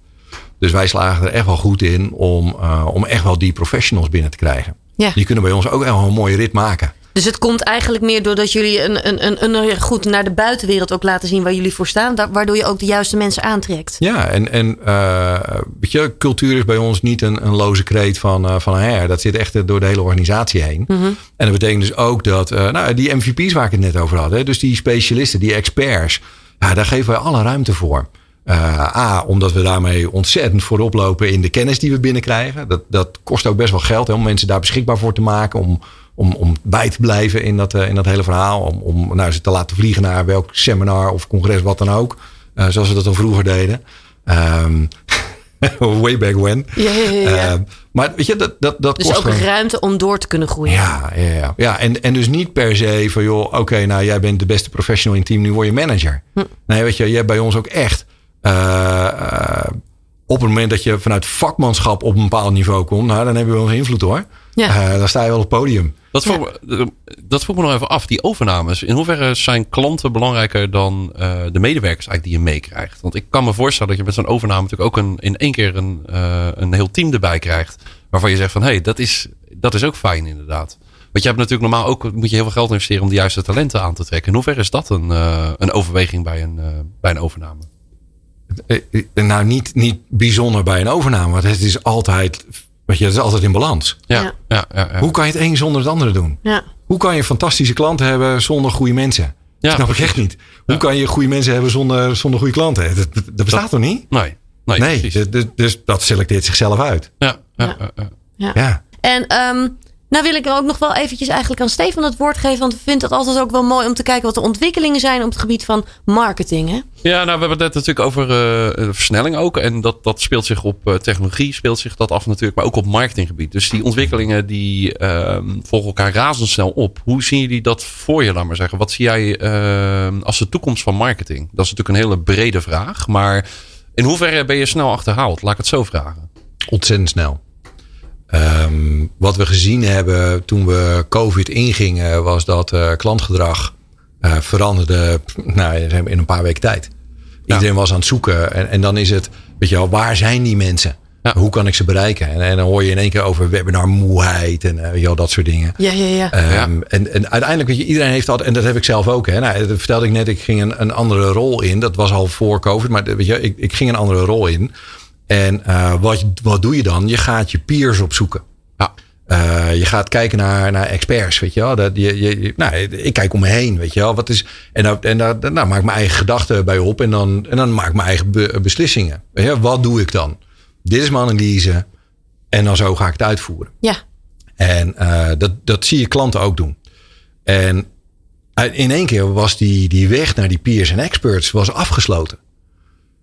Dus wij slagen er echt wel goed in om, eh, om echt wel die professionals binnen te krijgen. Ja. Die kunnen bij ons ook echt wel een mooie rit maken. Dus het komt eigenlijk meer doordat jullie een, een, een, een goed naar de buitenwereld ook laten zien waar jullie voor staan. Waardoor je ook de juiste mensen aantrekt. Ja, en, en eh, weet je, cultuur is bij ons niet een, een loze kreet van, eh van her. Dat zit echt door de hele organisatie heen. En dat betekent dus ook dat nou, die MVP's waar ik het net over had, hè, dus die specialisten, die experts, ja, daar geven wij alle ruimte voor. Eh, A, omdat we daarmee ontzettend voorop lopen in de kennis die we binnenkrijgen. Dat, dat kost ook best wel geld hè, om mensen daar beschikbaar voor te maken. Om, om, om bij te blijven in dat, eh, in dat hele verhaal. Om, om nou, ze te laten vliegen naar welk seminar of congres, wat dan ook. Eh, zoals we dat dan vroeger deden. Ehm, way back when. Ja, ja, ja, ja. Ehm, maar weet je, dat, dat, dat dus kost ook gewoon- ruimte om door te kunnen groeien. ja, ja, ja. ja en, en dus niet per se van, joh, oké, nou jij bent de beste professional in het team, nu word je manager. Hm. Nee, weet je, je hebt bij ons ook echt op het moment dat je vanuit vakmanschap op een bepaald niveau komt, nou, dan heb je wel eens invloed hoor. Ja. Eh, dan sta je wel op het podium. Dat vroeg, me, dat vroeg me nog even af, die overnames. In hoeverre zijn klanten belangrijker dan eh, de medewerkers eigenlijk die je meekrijgt? Want ik kan me voorstellen dat je met zo'n overname natuurlijk ook een, in één keer een, eh, een heel team erbij krijgt. Waarvan je zegt van, hé, hey, dat, is, dat is ook fijn inderdaad. Want je hebt natuurlijk normaal ook, moet je heel veel geld investeren om de juiste talenten aan te trekken. In hoeverre is dat een, eh, een overweging bij een, eh, bij een overname? Eh, eh, nou, niet, niet bijzonder bij een overname, want het is altijd, weet je, het is altijd in balans. Ja, Ja. ja, ja, ja. Hoe kan je het een zonder het andere doen? Ja. Hoe kan je fantastische klanten hebben zonder goede mensen? Ja, snap ik echt niet. Hoe Ja. kan je goede mensen hebben zonder, zonder goede klanten? Dat, dat, dat bestaat toch niet? Nee, nee, dus, dus- dus dat selecteert zichzelf uit. Ja, ja, Ja. ja, ja. Ja. Ja. En ehm, nou wil ik ook nog wel eventjes eigenlijk aan Stefan het woord geven. Want ik vind het altijd ook wel mooi om te kijken wat de ontwikkelingen zijn op het gebied van marketing. Hè? Ja, nou, we hebben het net natuurlijk over eh, versnelling ook. En dat, dat speelt zich op eh, technologie, speelt zich dat af natuurlijk, maar ook op marketinggebied. Dus die ontwikkelingen die ehm, volgen elkaar razendsnel op. Hoe zien jullie dat voor je, laat maar zeggen? Wat zie jij ehm, als de toekomst van marketing? Dat is natuurlijk een hele brede vraag, maar In hoeverre ben je snel achterhaald? Laat ik het zo vragen. Ontzettend snel. Um, wat we gezien hebben toen we COVID ingingen, was dat uh, klantgedrag uh, veranderde nou, in een paar weken tijd. Iedereen was aan het zoeken. En, en dan is het, weet je wel, waar zijn die mensen? Ja. Hoe kan ik ze bereiken? En, en, dan hoor je in één keer over webinarmoeheid en uh, joh, dat soort dingen. Ja, ja, ja. Um, en, en uiteindelijk, weet je, iedereen heeft dat, en dat heb ik zelf ook. Hè. Nou, dat vertelde ik net, ik ging een, een andere rol in. Dat was al voor COVID, maar weet je, ik, ik ging een andere rol in. En uh, wat, wat doe je dan? Je gaat je peers opzoeken. Ja. Uh, je gaat kijken naar, naar experts, weet je wel. Dat, je, je, nou, ik kijk om me heen, weet je wel. Wat is, en dan, en dan nou, maak ik mijn eigen gedachten bij op en dan, en dan maak ik mijn eigen be, beslissingen. Weet je, wat doe ik dan? Dit is mijn analyse en dan zo ga ik het uitvoeren. Ja. En uh, dat, dat zie je klanten ook doen. En in één keer was die, die weg naar die peers en experts was afgesloten.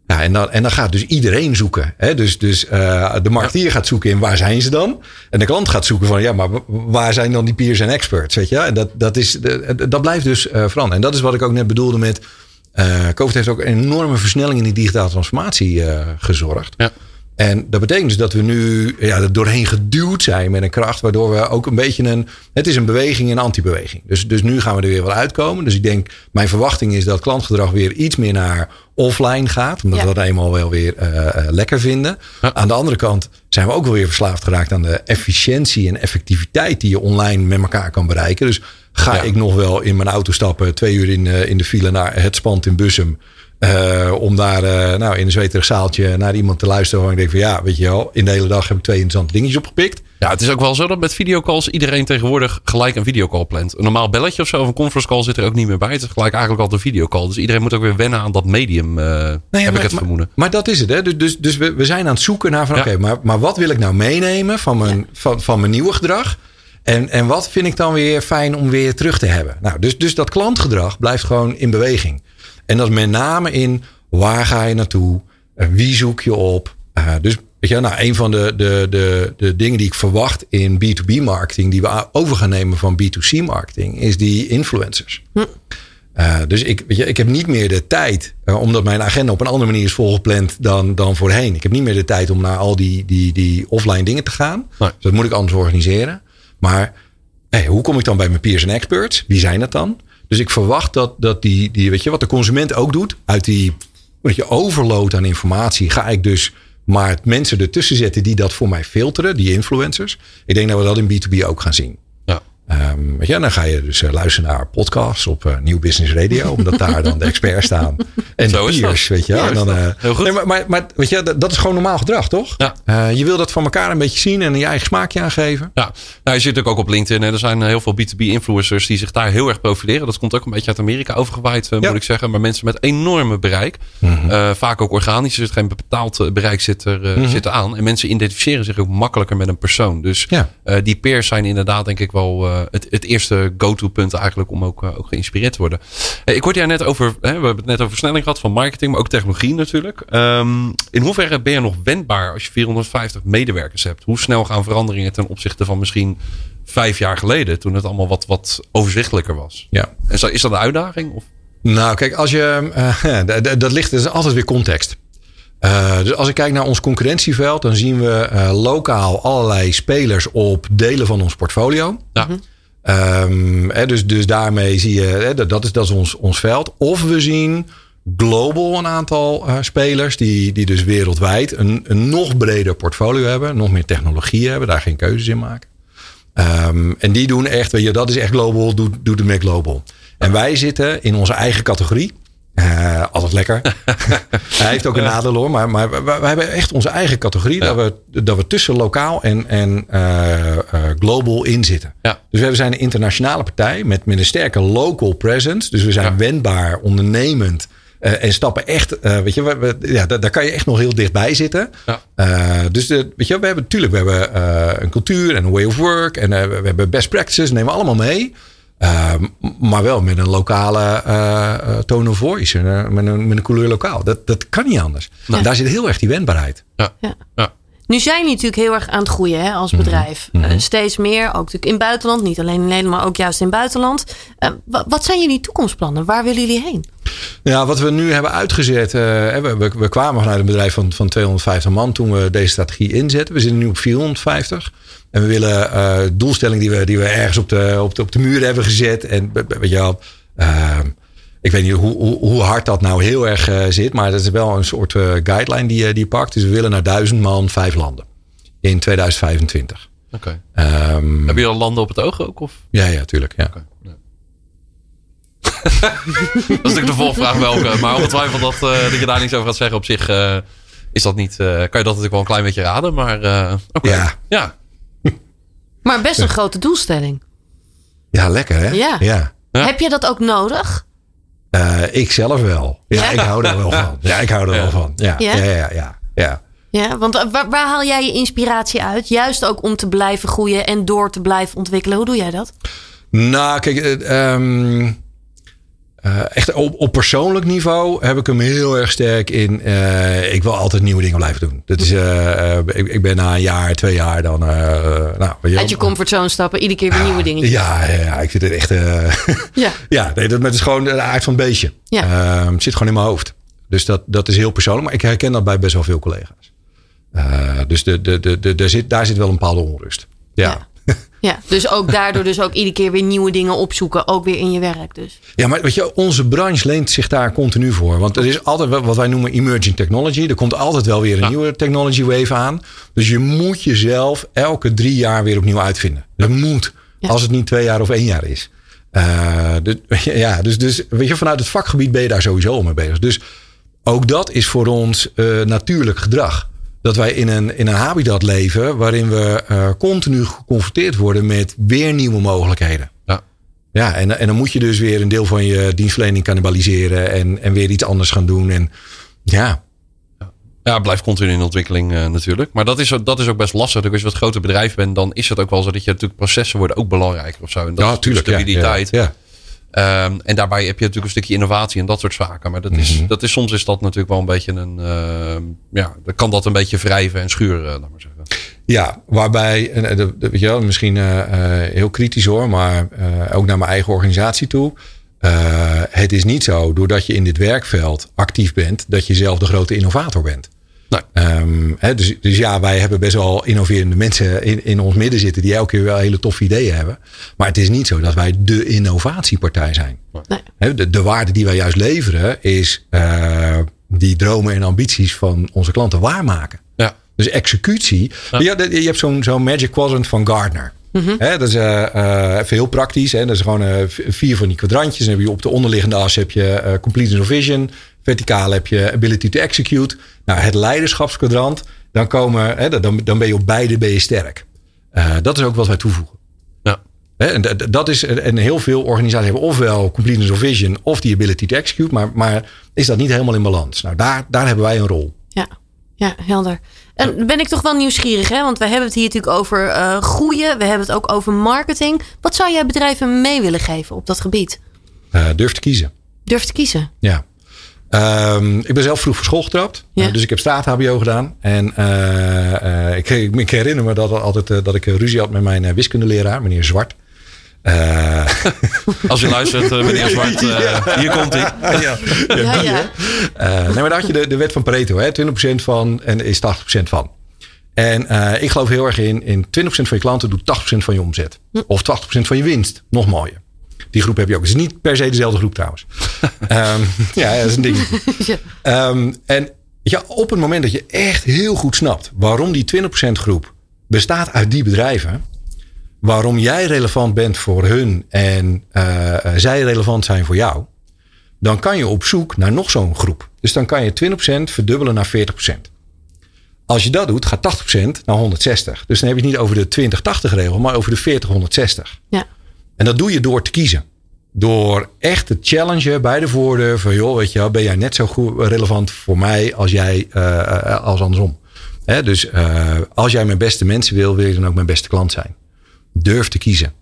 Ja, en, dan, en dan gaat dus iedereen zoeken. Hè? Dus, dus uh, de marketeer gaat zoeken in waar zijn ze dan? En de klant gaat zoeken van ja, maar waar zijn dan die peers en experts? Weet je? En dat, dat, is, dat blijft dus uh, veranderen. En dat is wat ik ook net bedoelde met. Uh, COVID heeft ook een enorme versnelling in die digitale transformatie gezorgd. Ja. En dat betekent dus dat we nu ja, er doorheen geduwd zijn met een kracht, waardoor we ook een beetje een. Het is een beweging en een antibeweging. Dus, dus nu gaan we er weer wel uitkomen. Dus ik denk, mijn verwachting is dat klantgedrag weer iets meer naar offline gaat. Omdat ja. we dat eenmaal wel weer uh, lekker vinden. Ja. Aan de andere kant zijn we ook wel weer verslaafd geraakt aan de efficiëntie en effectiviteit die je online met elkaar kan bereiken. Dus ga ja. ik nog wel in mijn auto stappen, twee uur in, uh, in de file naar het spand in Bussum. Uh, om daar uh, nou, in een zweterig zaaltje naar iemand te luisteren. Waar ik denk van ja, weet je wel, in de hele dag heb ik twee interessante dingetjes opgepikt. Ja, het is ook wel zo dat met videocalls iedereen tegenwoordig gelijk een videocall plant. Een normaal belletje of zo of een conference call zit er ook niet meer bij. Het is gelijk eigenlijk al de videocall. Dus iedereen moet ook weer wennen aan dat medium, uh, nee, heb maar, ik het maar, vermoeden. Maar dat is het. Hè? Dus, dus, dus we, we zijn aan het zoeken naar van ja. oké, okay, maar, maar wat wil ik nou meenemen van mijn, ja. van, van mijn nieuwe gedrag? En, en wat vind ik dan weer fijn om weer terug te hebben? Nou, dus, dus dat klantgedrag blijft gewoon in beweging. En dat is met name in Waar ga je naartoe? Wie zoek je op? Uh, dus weet je, nou, een van de, de, de, de dingen die ik verwacht in B2B marketing, die we over gaan nemen van B2C marketing, is die influencers. Hm. Uh, dus ik, weet je, ik heb niet meer de tijd, uh, omdat mijn agenda op een andere manier is volgepland dan, dan voorheen. Ik heb niet meer de tijd om naar al die, die, die offline dingen te gaan. Nee. Dus dat moet ik anders organiseren. Maar hey, hoe kom ik dan bij mijn peers en experts? Wie zijn dat dan? Dus ik verwacht dat, dat die, die, weet je, wat de consument ook doet, uit die weet je, overload aan informatie, ga ik dus maar mensen ertussen zetten die dat voor mij filteren, die influencers. Ik denk dat we dat in B2B ook gaan zien. Um, weet je, dan ga je dus uh, luisteren naar podcasts op uh, Nieuw Business Radio, omdat daar dan de experts staan. En Zo de peers, weet je. Ja, en dan, uh, Heel goed. Nee, maar, maar, maar, weet je, dat, dat is gewoon normaal gedrag, toch? Ja. je wil dat van elkaar een beetje zien en je eigen smaakje aangeven. Ja, nou, je zit ook op LinkedIn. Hè. Er zijn heel veel B2B-influencers die zich daar heel erg profileren. Dat komt ook een beetje uit Amerika overgewaaid, ja. moet ik zeggen. Maar mensen met enorme bereik. Mm -hmm. vaak ook organisch. Er zit geen bepaald bereik zit er, mm -hmm. zit er aan. En mensen identificeren zich ook makkelijker met een persoon. Dus ja. die peers zijn inderdaad denk ik wel het, het eerste go-to-punt eigenlijk om ook, ook geïnspireerd te worden. Ik hoorde jij net over, hè, we hebben het net over versnelling gehad van marketing, maar ook technologie natuurlijk. Um, in hoeverre ben je nog wendbaar als je 450 medewerkers hebt? Hoe snel gaan veranderingen ten opzichte van misschien vijf jaar geleden, toen het allemaal wat, wat overzichtelijker was? Ja. En is dat een uitdaging? Of? Nou, kijk, als je. Uh, dat ligt dus altijd weer context. Uh, dus als ik kijk naar ons concurrentieveld, dan zien we uh, lokaal allerlei spelers op delen van ons portfolio. Ja. Mhm. Um, hè, dus, dus daarmee zie je, hè, dat is, dat is ons, ons veld. Of we zien global een aantal uh, spelers die, die dus wereldwijd een, een nog breder portfolio hebben, nog meer technologie hebben, daar geen keuzes in maken. Um, en die doen echt, weet je, dat is echt global, doet, doet het met global. En wij zitten in onze eigen categorie. Uh, altijd lekker. Hij heeft ook een nadeel hoor. Maar, maar wij hebben echt onze eigen categorie. Ja. Dat, we, dat we tussen lokaal en, en uh, uh, global in zitten. Ja. Dus we zijn een internationale partij met, met een sterke local presence. Dus we zijn ja. wendbaar, ondernemend. en stappen echt, weet je, we, we, ja, daar, daar, kan je echt nog heel dichtbij zitten. dus de, weet je, we hebben natuurlijk, we hebben een cultuur en een way of work. En we hebben best practices, nemen we allemaal mee. Uh, maar wel met een lokale uh, tone of voice. Uh, met, een, met een couleur lokaal. Dat, dat kan niet anders. Ja. Daar zit heel erg die wendbaarheid. Ja. ja. ja. Nu zijn jullie natuurlijk heel erg aan het groeien hè, als bedrijf. Mm -hmm. steeds meer, ook natuurlijk in het buitenland. Niet alleen in Nederland, maar ook juist in het buitenland. wat zijn jullie toekomstplannen? Waar willen jullie heen? Ja, wat we nu hebben uitgezet. Uh, we, we, we, kwamen vanuit een bedrijf van, van 250 man toen we deze strategie inzetten. We zitten nu op 450. En we willen uh, doelstelling die we, die we ergens op de, op, de, op de muur hebben gezet. En weet je wel, uh, ik weet niet hoe, hoe, hoe, hard dat nou heel erg uh, zit. Maar dat is wel een soort guideline die, die je pakt. Dus we willen naar duizend man, vijf landen. In 2025. Oké. Okay. Um, Heb je al landen op het oog ook? Of? Ja, ja, tuurlijk. Ja. Okay. ja. dat is natuurlijk de volgvraag welke. Maar ongetwijfeld dat, dat je daar niets over gaat zeggen op zich... Is dat niet, kan je dat natuurlijk wel een klein beetje raden. Maar oké. Okay. Ja. ja. Maar best een grote doelstelling. Ja, lekker hè? Ja. ja. Heb je dat ook nodig? Uh, ik zelf wel. Ja, ja, ik hou er wel van. Ja, ik hou er Ja. wel van. Ja, ja, Ja? ja, ja. ja, Ja, want eh, waar, waar haal jij je inspiratie uit? Juist ook om te blijven groeien en door te blijven ontwikkelen. Hoe doe jij dat? Nou, kijk, eh, eh, echt op, op persoonlijk niveau heb ik hem heel erg sterk in. eh, ik wil altijd nieuwe dingen blijven doen. Dat is, eh, ik, ik ben na een jaar, twee jaar dan. nou, Uit je comfortzone stappen, iedere keer weer nieuwe dingen. Ja, ja, ja, ik vind het echt. Ja. ja, nee, dat, is gewoon de aard van het beestje. Ja. Het zit gewoon in mijn hoofd. Dus dat, dat is heel persoonlijk. Maar ik herken dat bij best wel veel collega's. Dus de, de, de, de, daar, zit, daar zit wel een bepaalde onrust. Ja. Ja. Ja, dus ook daardoor dus ook iedere keer weer nieuwe dingen opzoeken. Ook weer in je werk dus. Ja, maar weet je, onze branche leent zich daar continu voor. Want er is altijd wat wij noemen emerging technology. Er komt altijd wel weer een Ja. nieuwe technology wave aan. Dus je moet jezelf elke drie jaar weer opnieuw uitvinden. Dat moet. Ja. Als het niet twee jaar of één jaar is. Eh, dus, ja, dus, dus weet je, vanuit het vakgebied ben je daar sowieso mee bezig. Dus ook dat is voor ons eh, natuurlijk gedrag. Dat wij in een, in een habitat leven waarin we eh, continu geconfronteerd worden met weer nieuwe mogelijkheden. Ja. Ja, en, en dan moet je dus weer een deel van je dienstverlening cannibaliseren en, en weer iets anders gaan doen. En ja, Ja, blijft continu in ontwikkeling eh, natuurlijk. Maar dat is, ook- dat is ook best lastig. Dus als je wat groter bedrijf bent, dan is het ook wel zo dat je natuurlijk processen worden ook belangrijker of zo. En dat ja is tuurlijk. ja, stabiliteit. Ja, ja. Ehm, en daarbij heb je natuurlijk een stukje innovatie en dat soort zaken. Maar dat is, Mhm. dat is, soms is dat natuurlijk wel een beetje een. ehm, ja, dan kan dat een beetje wrijven en schuren, laat maar zeggen. Ja, waarbij, en, dat weet je wel, misschien eh, eh, heel kritisch hoor, maar eh, ook naar mijn eigen organisatie toe. Eh, het is niet zo, doordat je in dit werkveld actief bent, dat je zelf de grote innovator bent. Nee. Ehm, dus, dus ja, wij hebben best wel innoverende mensen in, in ons midden zitten die elke keer wel hele toffe ideeën hebben. Maar het is niet zo dat wij de innovatiepartij zijn. Nee. De, de waarde die wij juist leveren is eh, die dromen en ambities van onze klanten waarmaken. Ja. Dus executie. Ja. Ja. je hebt zo'n zo'n magic quadrant van Gardner. Mhm. Hè, dat is eh, even heel praktisch. Hè. Dat is gewoon eh, vier van die kwadrantjes. Dan heb je op de onderliggende as heb je completeness of vision. Verticaal heb je ability to execute. Nou, het leiderschapskwadrant. Dan, komen, hè, dan, dan ben je op beide ben je sterk. Dat is ook wat wij toevoegen. Ja. Hè, en dat is, en heel veel organisaties hebben ofwel completeness of vision of die ability to execute. Maar, maar is dat niet helemaal in balans? Nou, daar, daar hebben wij een rol. Ja, ja helder. En ben ik toch wel nieuwsgierig, hè? Want we hebben het hier natuurlijk over eh, groeien. We hebben het ook over marketing. Wat zou jij bedrijven mee willen geven op dat gebied? Eh, durf te kiezen. Durf te kiezen. Ja. Ehm, ik ben zelf vroeg voor school getrapt. Ja. Eh, dus ik heb staat-HBO gedaan. En ik, ik, herinner me dat, altijd, dat ik ruzie had met mijn wiskundeleraar, meneer Zwart. Eh, Als je luistert, eh, meneer Zwart, eh, hier komt hij. ja, Ja, ja. Eh, nee, maar daar had je de, de wet van Pareto. Hè? 20% van en is 80% van. En eh, ik geloof heel erg in, in 20% van je klanten doet 80% van je omzet. Of 80% van je winst. Nog mooier. Die groep heb je ook. Het is niet per se dezelfde groep trouwens. Ehm, ja, dat is een ding. Ja. Ehm, en ja, op het moment dat je echt heel goed snapt waarom die 20% groep bestaat uit die bedrijven. Waarom jij relevant bent voor hun en eh, eh, zij relevant zijn voor jou. Dan kan je op zoek naar nog zo'n groep. Dus dan kan je 20% verdubbelen naar 40%. Als je dat doet, gaat 80% naar 160. Dus dan heb je het niet over de 20-80 regel, maar over de 40-160. Ja. En dat doe je door te kiezen. Door echt te challengen bij de voordeur van joh, weet je wel, ben jij net zo goed relevant voor mij als jij eh, als andersom. Hè, dus als jij mijn beste mensen wil, wil je dan ook mijn beste klant zijn. Durf te kiezen.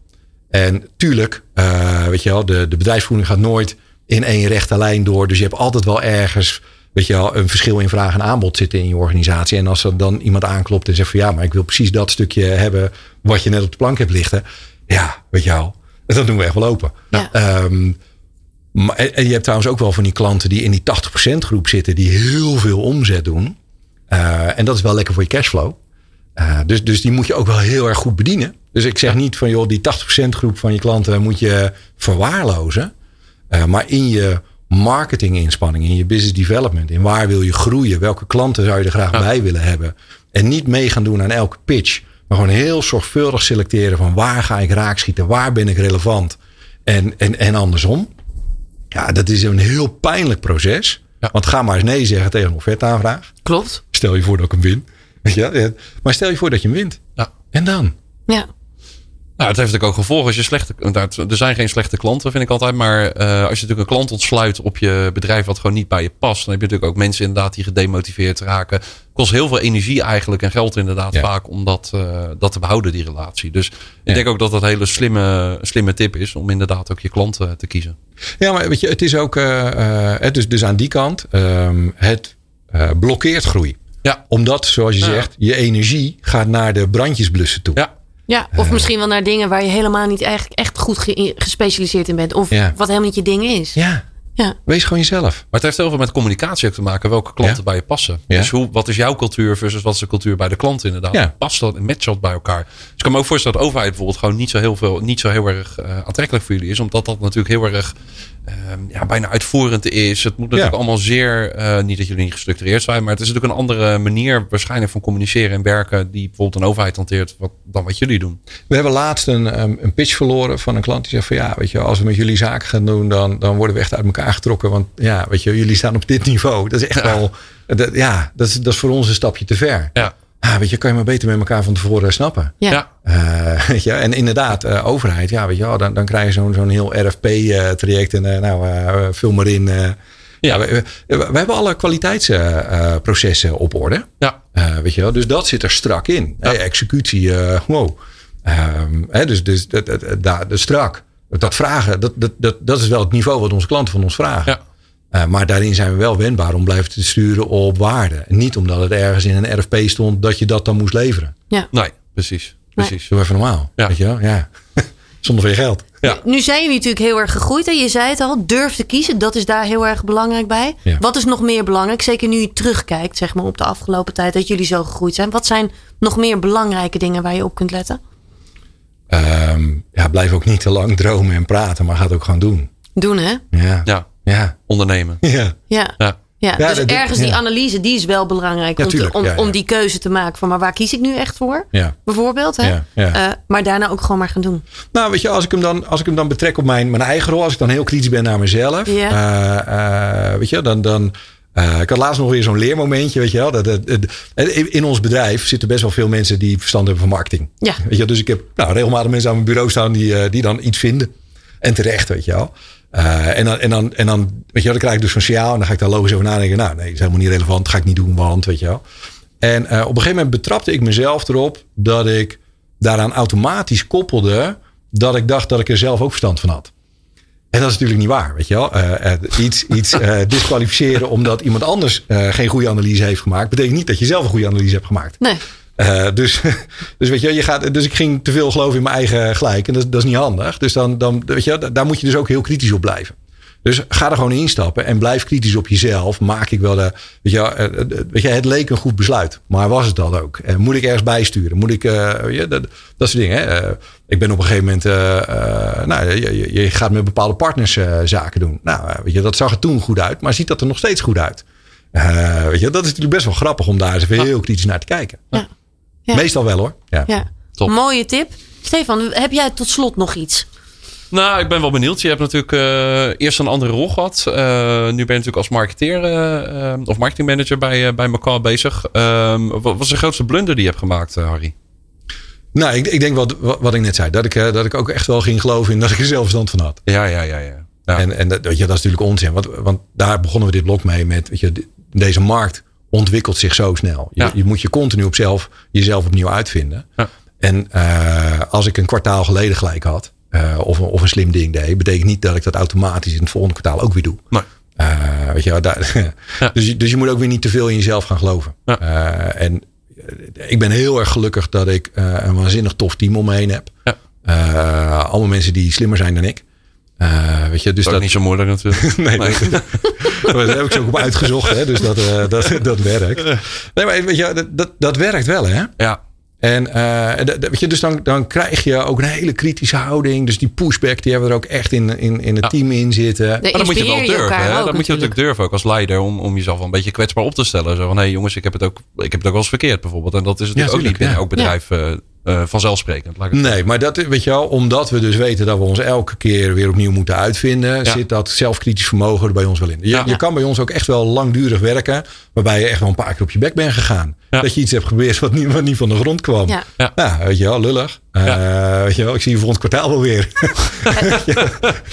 En tuurlijk, eh, weet je wel, de, de bedrijfsvoering gaat nooit in één rechte lijn door. Dus je hebt altijd wel ergens, weet je wel, een verschil in vraag en aanbod zitten in je organisatie. En als er dan iemand aanklopt en zegt van ja, maar ik wil precies dat stukje hebben wat je net op de plank hebt liggen. Ja, weet je wel, dat doen we echt wel open. Ja. Ehm, Maar, en je hebt trouwens ook wel van die klanten die in die 80% groep zitten, die heel veel omzet doen. Uh, en dat is wel lekker voor je cashflow. Uh, dus, dus die moet je ook wel heel erg goed bedienen. Dus ik zeg niet van joh, die 80% groep van je klanten moet je verwaarlozen. Uh, maar in je marketinginspanning, in je business development, in waar wil je groeien, welke klanten zou je er graag ja. bij willen hebben. En niet mee gaan doen aan elke pitch, maar gewoon heel zorgvuldig selecteren van waar ga ik raakschieten, waar ben ik relevant en, en, en andersom. Ja, dat is een heel pijnlijk proces. Ja. Want ga maar eens nee zeggen tegen een offerte-aanvraag. Klopt. Stel je voor dat ik hem win. Ja, maar stel je voor dat je hem wint. Ja. En dan? Ja. Nou, het heeft natuurlijk ook gevolgen als je slechte. Er zijn geen slechte klanten, vind ik altijd. Maar uh, als je natuurlijk een klant ontsluit op je bedrijf wat gewoon niet bij je past, dan heb je natuurlijk ook mensen inderdaad die gedemotiveerd raken. Kost heel veel energie eigenlijk en geld inderdaad ja. vaak om dat, uh, dat te behouden, die relatie. Dus ja. ik denk ook dat dat een hele slimme, slimme tip is om inderdaad ook je klanten te kiezen. Ja, maar weet je, het is ook. Uh, dus, dus aan die kant, um, het blokkeert groei. Ja. Omdat, zoals je zegt, je energie gaat naar de brandjesblussen toe. Ja. Ja, of misschien wel naar dingen waar je helemaal niet eigenlijk echt goed ge gespecialiseerd in bent. Of ja. wat helemaal niet je ding is. Ja. ja. Wees gewoon jezelf. Maar het heeft heel veel met communicatie ook te maken. Welke klanten ja. bij je passen. Ja. Dus hoe, wat is jouw cultuur versus wat is de cultuur bij de klant inderdaad. Ja. Past dat en matcht dat bij elkaar. Dus ik kan me ook voorstellen dat de overheid bijvoorbeeld gewoon niet zo heel, veel, niet zo heel erg uh, aantrekkelijk voor jullie is. Omdat dat natuurlijk heel erg ja, bijna uitvoerend is. Het moet natuurlijk allemaal zeer, uh, niet dat jullie niet gestructureerd zijn. Maar het is natuurlijk een andere manier waarschijnlijk van communiceren en werken. Die bijvoorbeeld een overheid hanteert wat, dan wat jullie doen. We hebben laatst een, um, een pitch verloren van een klant die zegt van ja, weet je, als we met jullie zaken gaan doen, dan, dan worden we echt uit elkaar getrokken. Want ja, weet je, jullie staan op dit niveau. Dat is echt ja. wel, dat, ja, dat is, dat is voor ons een stapje te ver. Ja. Ah, weet je, kan je maar beter met elkaar van tevoren snappen. Ja. Uh, weet je, en inderdaad, uh, overheid, ja, weet je, oh, dan, dan krijg je zo'n zo'n heel RFP-traject uh, en uh, nou, vul maar in. ja, we, we, we, hebben alle kwaliteitsprocessen op orde. Ja. weet je wel, dus dat zit er strak in. Ja. Hey, executie, wow. Um, hè, dus dus dat, dat, dat, dat strak. Dat vragen, dat, dat, dat, dat is wel het niveau wat onze klanten van ons vragen. Ja. Uh, maar daarin zijn we wel wendbaar om blijven te sturen op waarde. Niet omdat het ergens in een RFP stond dat je dat dan moest leveren. Ja. Nee, precies. precies. Zo even normaal. Ja. Weet je wel? Ja. Zonder veel geld. Ja. Nu zijn jullie natuurlijk heel erg gegroeid. En je zei het al, durf te kiezen. Dat is daar heel erg belangrijk bij. Ja. Wat is nog meer belangrijk? Zeker nu je terugkijkt zeg maar, op de afgelopen tijd dat jullie zo gegroeid zijn. Wat zijn nog meer belangrijke dingen waar je op kunt letten? Um, ja, blijf ook niet te lang dromen en praten, maar ga het ook gewoon doen. Doen hè? Ja. Ja. Ja. Ondernemen. Ja. Ja. Ja. Ja, Ja, dus dat- ergens die ja. analyse, die is wel belangrijk Ja, om, te- om, Ja, ja. om die keuze te maken van maar waar kies ik nu echt voor? Ja. Bijvoorbeeld. Hè? Ja, ja. Eh, maar daarna ook gewoon maar gaan doen. Nou, weet je, als ik hem dan, als ik hem dan betrek op mijn, mijn eigen rol, als ik dan heel kritisch ben naar mezelf, Ja. eh, eh, weet je, dan. dan eh, ik had laatst nog weer zo'n leermomentje, weet je wel. Dat, dat, dat- in in ons bedrijf zitten best wel veel mensen die verstand hebben van marketing. Ja. Weet je, dus ik heb nou, regelmatig mensen aan mijn bureau staan die, die dan iets vinden. En terecht, weet je wel. Eh, en, dan, en, dan, en dan, weet je wel, dan krijg ik dus zo'n signaal en dan ga ik daar logisch over nadenken. Nou, nee, dat is helemaal niet relevant, dat ga ik niet doen, want, weet je wel. En eh, op een gegeven moment betrapte ik mezelf erop dat ik daaraan automatisch koppelde dat ik dacht dat ik er zelf ook verstand van had. En dat is natuurlijk niet waar, weet je wel. Eh, iets iets disqualificeren omdat iemand anders geen goede analyse heeft gemaakt, betekent niet dat je zelf een goede analyse hebt gemaakt. Nee. Eh, dus, dus weet je, je gaat, dus ik ging te veel geloven in mijn eigen gelijk. En dat, dat is niet handig. Dus dan, dan weet je, daar moet je dus ook heel kritisch op blijven. Dus ga er gewoon instappen en blijf kritisch op jezelf. Maak ik wel de. Weet je, eh, eh, weet je het leek een goed besluit. Maar was het dat ook? Moet ik ergens bijsturen? Moet ik. eh, je, dat, dat soort dingen. Hè? Eh, ik ben op een gegeven moment. nou, je, je- gaat met bepaalde partners zaken doen. Nou, weet je, dat zag er toen goed uit. Maar ziet dat er nog steeds goed uit? Eh, weet je, dat is natuurlijk best wel grappig om daar eens even heel kritisch naar te kijken. Ja. Ja. Meestal wel hoor. Ja. Ja. Top. Mooie tip. Stefan, heb jij tot slot nog iets? Nou, ik ben wel benieuwd. Je hebt natuurlijk eh, eerst een andere rol gehad. Eh, nu ben je natuurlijk als marketeer eh, of marketingmanager bij, uh, bij Macaw bezig. Um, wat was de grootste blunder die je hebt gemaakt, uh, Harry? Nou, ik, ik denk wat, wat, wat ik net zei. Dat ik, uh, dat ik ook echt wel ging geloven in dat ik er zelf verstand van had. Ja, ja, ja. ja. ja. En, en dat, weet je, dat is natuurlijk onzin. Want, want daar begonnen we dit blok mee met. Weet je, deze markt ontwikkelt zich zo snel. Je, Ja. je moet je continu op zelf, jezelf opnieuw uitvinden. Ja. En uh, als ik een kwartaal geleden gelijk had. Uh, of, of een slim ding deed. Betekent niet dat ik dat automatisch in het volgende kwartaal ook weer doe. Nee. Uh, weet je, daar, Ja. dus, je- dus je moet ook weer niet te veel in jezelf gaan geloven. Ja. En ik ben heel erg gelukkig dat ik een waanzinnig tof team om me heen heb. Allemaal mensen die slimmer zijn dan ik. Uh, weet je, dus dat is niet zo moeilijk natuurlijk. nee, nee. daar heb ik zo op uitgezocht, hè, dus dat, uh, dat, dat werkt. Nee, maar weet je, dat, dat, dat werkt wel, hè? Ja. En uh, weet je, dus dan, dan krijg je ook een hele kritische houding. Dus die pushback, die hebben we er ook echt in, in, in het ja. team in zitten. Maar dan moet je wel durven. Hè? Dan moet je natuurlijk durven ook als leider om, om jezelf wel een beetje kwetsbaar op te stellen. Zo van, hé hey, jongens, ik heb, het ook, ik heb het ook wel eens verkeerd bijvoorbeeld. En dat is natuurlijk ja, ook niet binnen elk bedrijf uh, uh, vanzelfsprekend. Laat ik nee, maar dat weet je wel, omdat we dus weten dat we ons elke keer weer opnieuw moeten uitvinden, ja. zit dat zelfkritisch vermogen er bij ons wel in. Je, ja. je, kan bij ons ook echt wel langdurig werken, waarbij je echt wel een paar keer op je bek bent gegaan. Dat je iets hebt geprobeerd wat niet, wat niet van de grond kwam. Ja, ja. weet je wel, lullig. Uh, weet je wel, ik zie je volgend kwartaal wel weer.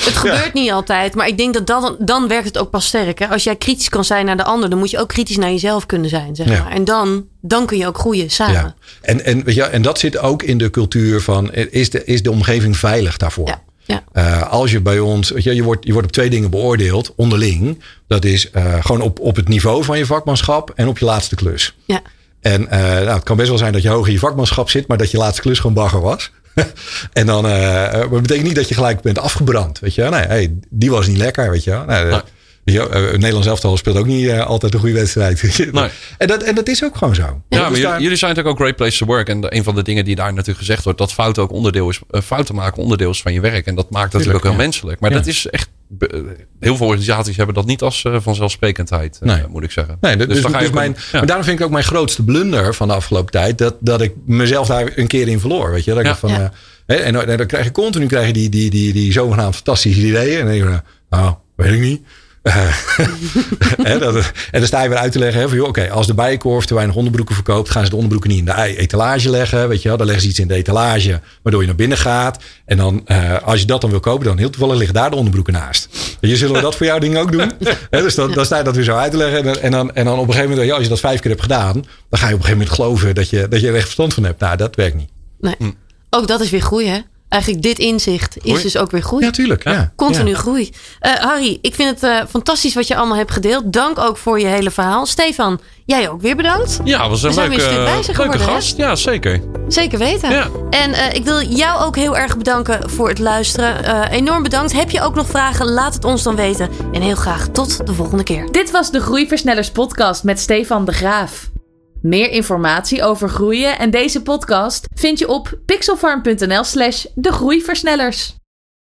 het gebeurt niet altijd, maar ik denk dat dan, dan werkt het ook pas sterk. Hè? Als jij kritisch kan zijn naar de ander, dan moet je ook kritisch naar jezelf kunnen zijn. Zeg maar. En dan, dan kun je ook groeien samen. Ja. En, en, weet je, en dat zit ook in de cultuur van, is de, is de omgeving veilig daarvoor? Ja. Ja. Uh, als je bij ons, weet je, je, wordt, je wordt op twee dingen beoordeeld onderling. Dat is uh, gewoon op, op het niveau van je vakmanschap en op je laatste klus. Ja. En uh, nou, het kan best wel zijn dat je hoog in je vakmanschap zit, maar dat je laatste klus gewoon bagger was. en dan, uh, maar betekent niet dat je gelijk bent afgebrand. Weet je, nee, die was niet lekker, weet je. Nee. Ja, uh, Nederlands elftal speelt ook niet uh, altijd een goede wedstrijd. Nee. en, dat, en dat is ook gewoon zo. Ja, ja dus maar jullie zijn natuurlijk ook Great Place to Work. En een van de dingen die daar natuurlijk gezegd wordt, dat fouten ook onderdeel is, uh, fouten maken onderdeel is van je werk. En dat maakt natuurlijk ook heel menselijk. Maar dat is echt, heel veel organisaties hebben dat niet als vanzelfsprekendheid, nee. moet ik zeggen. Nee, dus, dus, dus mijn, maar daarom vind ik ook mijn grootste blunder van de afgelopen tijd, dat, dat ik mezelf daar een keer in verloor. Weet je, dat ik van, en, en, dan krijg je continu krijg je die, die, die, die zogenaamd fantastische ideeën. En dan denk je, nou, weet ik niet. en, dat, en dan sta je weer uit te leggen. Oké, okay, als de bijenkorf te weinig onderbroeken verkoopt, gaan ze de onderbroeken niet in de etalage leggen. Weet je wel, dan leggen ze iets in de etalage, waardoor je naar binnen gaat. En dan, uh, als je dat dan wil kopen, dan heel toevallig liggen daar de onderbroeken naast. Weet je, zullen we dat voor jouw ding ook doen? dus dan, dan sta je dat weer zo uit te leggen. En dan, en dan, en dan op een gegeven moment, ja, als je dat vijf keer hebt gedaan, dan ga je op een gegeven moment geloven dat je, dat je er echt verstand van hebt. Nou, dat werkt niet. Nee. Hm. Ook dat is weer groei, hè? Eigenlijk dit inzicht is dus ook weer groei. Ja, tuurlijk. Ja. Continu ja. groei. Uh, Harry, ik vind het uh, fantastisch wat je allemaal hebt gedeeld. Dank ook voor je hele verhaal. Stefan, jij ook weer bedankt. Ja, was een, leuke, een leuke geworden, gast. Hè? Ja, zeker. Zeker weten. Ja. En uh, ik wil jou ook heel erg bedanken voor het luisteren. enorm bedankt. Heb je ook nog vragen? Laat het ons dan weten. En heel graag tot de volgende keer. Dit was de Groeiversnellers podcast met Stefan de Graaf. Meer informatie over groeien en deze podcast vind je op pixelfarm.nl slash de groeiversnellers.